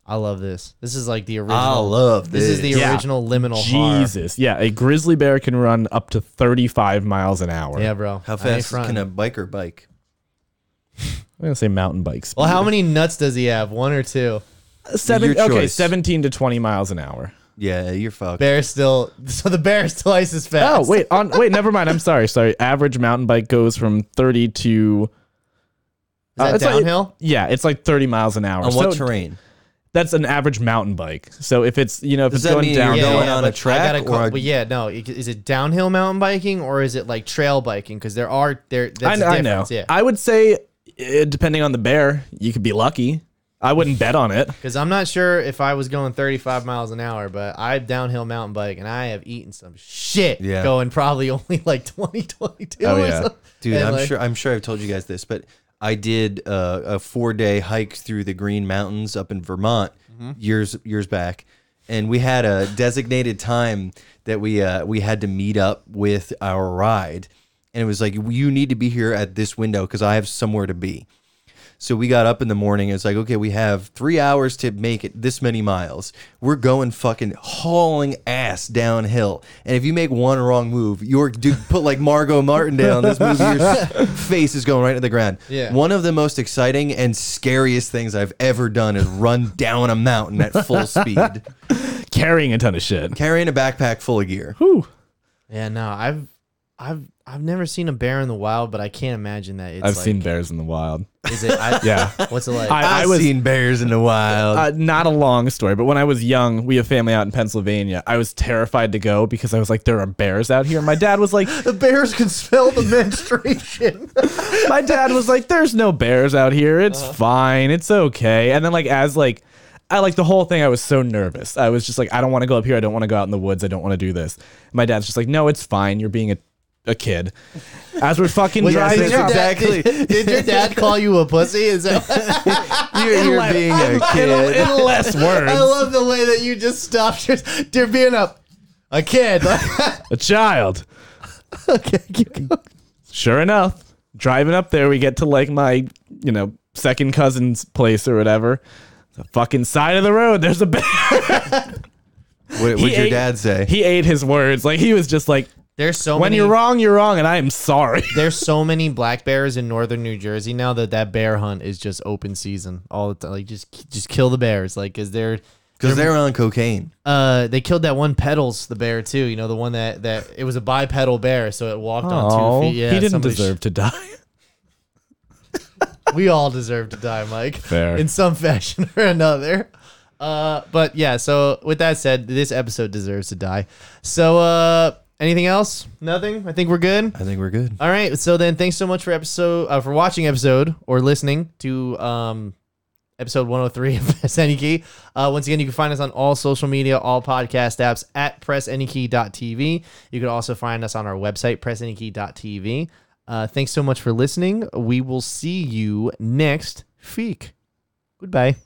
I love this. This is like the original.
I love
this. is the
this.
Yeah.
original liminal horror.
Jesus, yeah, a grizzly bear can run up to 35 miles an hour.
Yeah, bro.
How
I ain't
fast
fronting.
can a biker bike?
I'm gonna say mountain bike speed.
Well, how many nuts does he have? One or two?
Seven,
Your
okay,
choice.
17 to 20 miles an hour.
Yeah, you're fucked.
Bear still. So the bear is twice as fast.
Oh wait, on wait, never mind. I'm sorry, sorry. Average mountain bike goes from 30 to
Is that
uh, it's like-
downhill?
yeah, it's like 30 miles an hour.
On what
So
terrain?
That's an average mountain bike. So if it's you know if
Does
it's
that
going
mean you're
down,
going on a
but I
track
gotta call-
or a-
but yeah, no. it- Is it downhill mountain biking or is it like trail biking? Because there are there.
I,
That's
know-
a
I know.
difference. Yeah.
I would say eh, depending on the bear, you could be lucky. I wouldn't bet on it.
Because I'm not sure if I was going 35 miles an hour, but I downhill mountain bike and I have eaten some shit
Yeah.
going probably only like 20, 22
Oh,
or
yeah.
something.
Dude,
And,
I'm
like,
sure I'm sure I've told you guys this, but I did uh, a four day hike through the Green Mountains up in Vermont
Mm-hmm.
years years back, and we had a designated time that we uh, we had to meet up with our ride, and it was like you need to be here at this window because I have somewhere to be. So we got up in the morning. It's like, okay, we have three hours to make it this many miles. We're going fucking hauling ass downhill. And if you make one wrong move, you're dude, put like Margot Martindale in this movie, your face is going right to the ground.
Yeah.
One of the most exciting and scariest things I've ever done is run down a mountain at full speed,
Carrying a ton of shit.
carrying a backpack full of gear.
Whew.
yeah, no, I've, I've, I've never seen a bear in the wild, but I can't imagine that. It's
I've
like,
seen bears in the wild.
Is it? I,
Yeah.
What's it like?
I-
I've
was-
seen bears in the wild.
Uh, not a long story, but when I was young, we have family out in Pennsylvania. I was terrified to go because I was like, there are bears out here. My dad was like,
the bears can smell the menstruation.
my dad was like, "There's no bears out here. It's fine. It's okay." And then like as like I like the whole thing. I was so nervous. I was just like, I don't want to go up here. I don't want to go out in the woods. I don't want to do this. My dad's just like, No, it's fine. You're being a a kid. As we're fucking
Wait,
driving
did, your
up,
dad,
Exactly.
did, did your dad call you a pussy? Is that?
you're you're
like-
being a
in,
kid.
in less words,
I love the way that you just stopped. Your, you're being a a kid.
a child.
okay, keep going.
Sure enough, driving up there, we get to like my you know second cousin's place or whatever. The fucking side of the road. There's a bear.
What,
He
what'd your
ate-
dad say?
He ate his words. Like he was just like,
There's so
when
many.
you're wrong, you're wrong, and I am sorry.
There's so many black bears in northern New Jersey now that that bear hunt is just open season all the time. Like just just kill the bears, like because they're
Because they're on cocaine.
uh they killed that one pedals the bear too. You know the one that that it was a bipedal bear, so it walked on two feet. Yeah,
he didn't
somebody sh-
deserve to die.
we all deserve to die, Mike.
Fair.
In some fashion or another. Uh, but yeah, so with that said, this episode deserves to die. So uh anything else? Nothing? I think we're good.
I think we're good.
All right. So then thanks so much for episode uh, for watching episode or listening to um episode 103 of Press Any Key. Uh, once again, you can find us on all social media, all podcast apps at pressanykey.tv. You can also find us on our website, pressanykey.tv. Uh, thanks so much for listening. We will see you next week. Goodbye.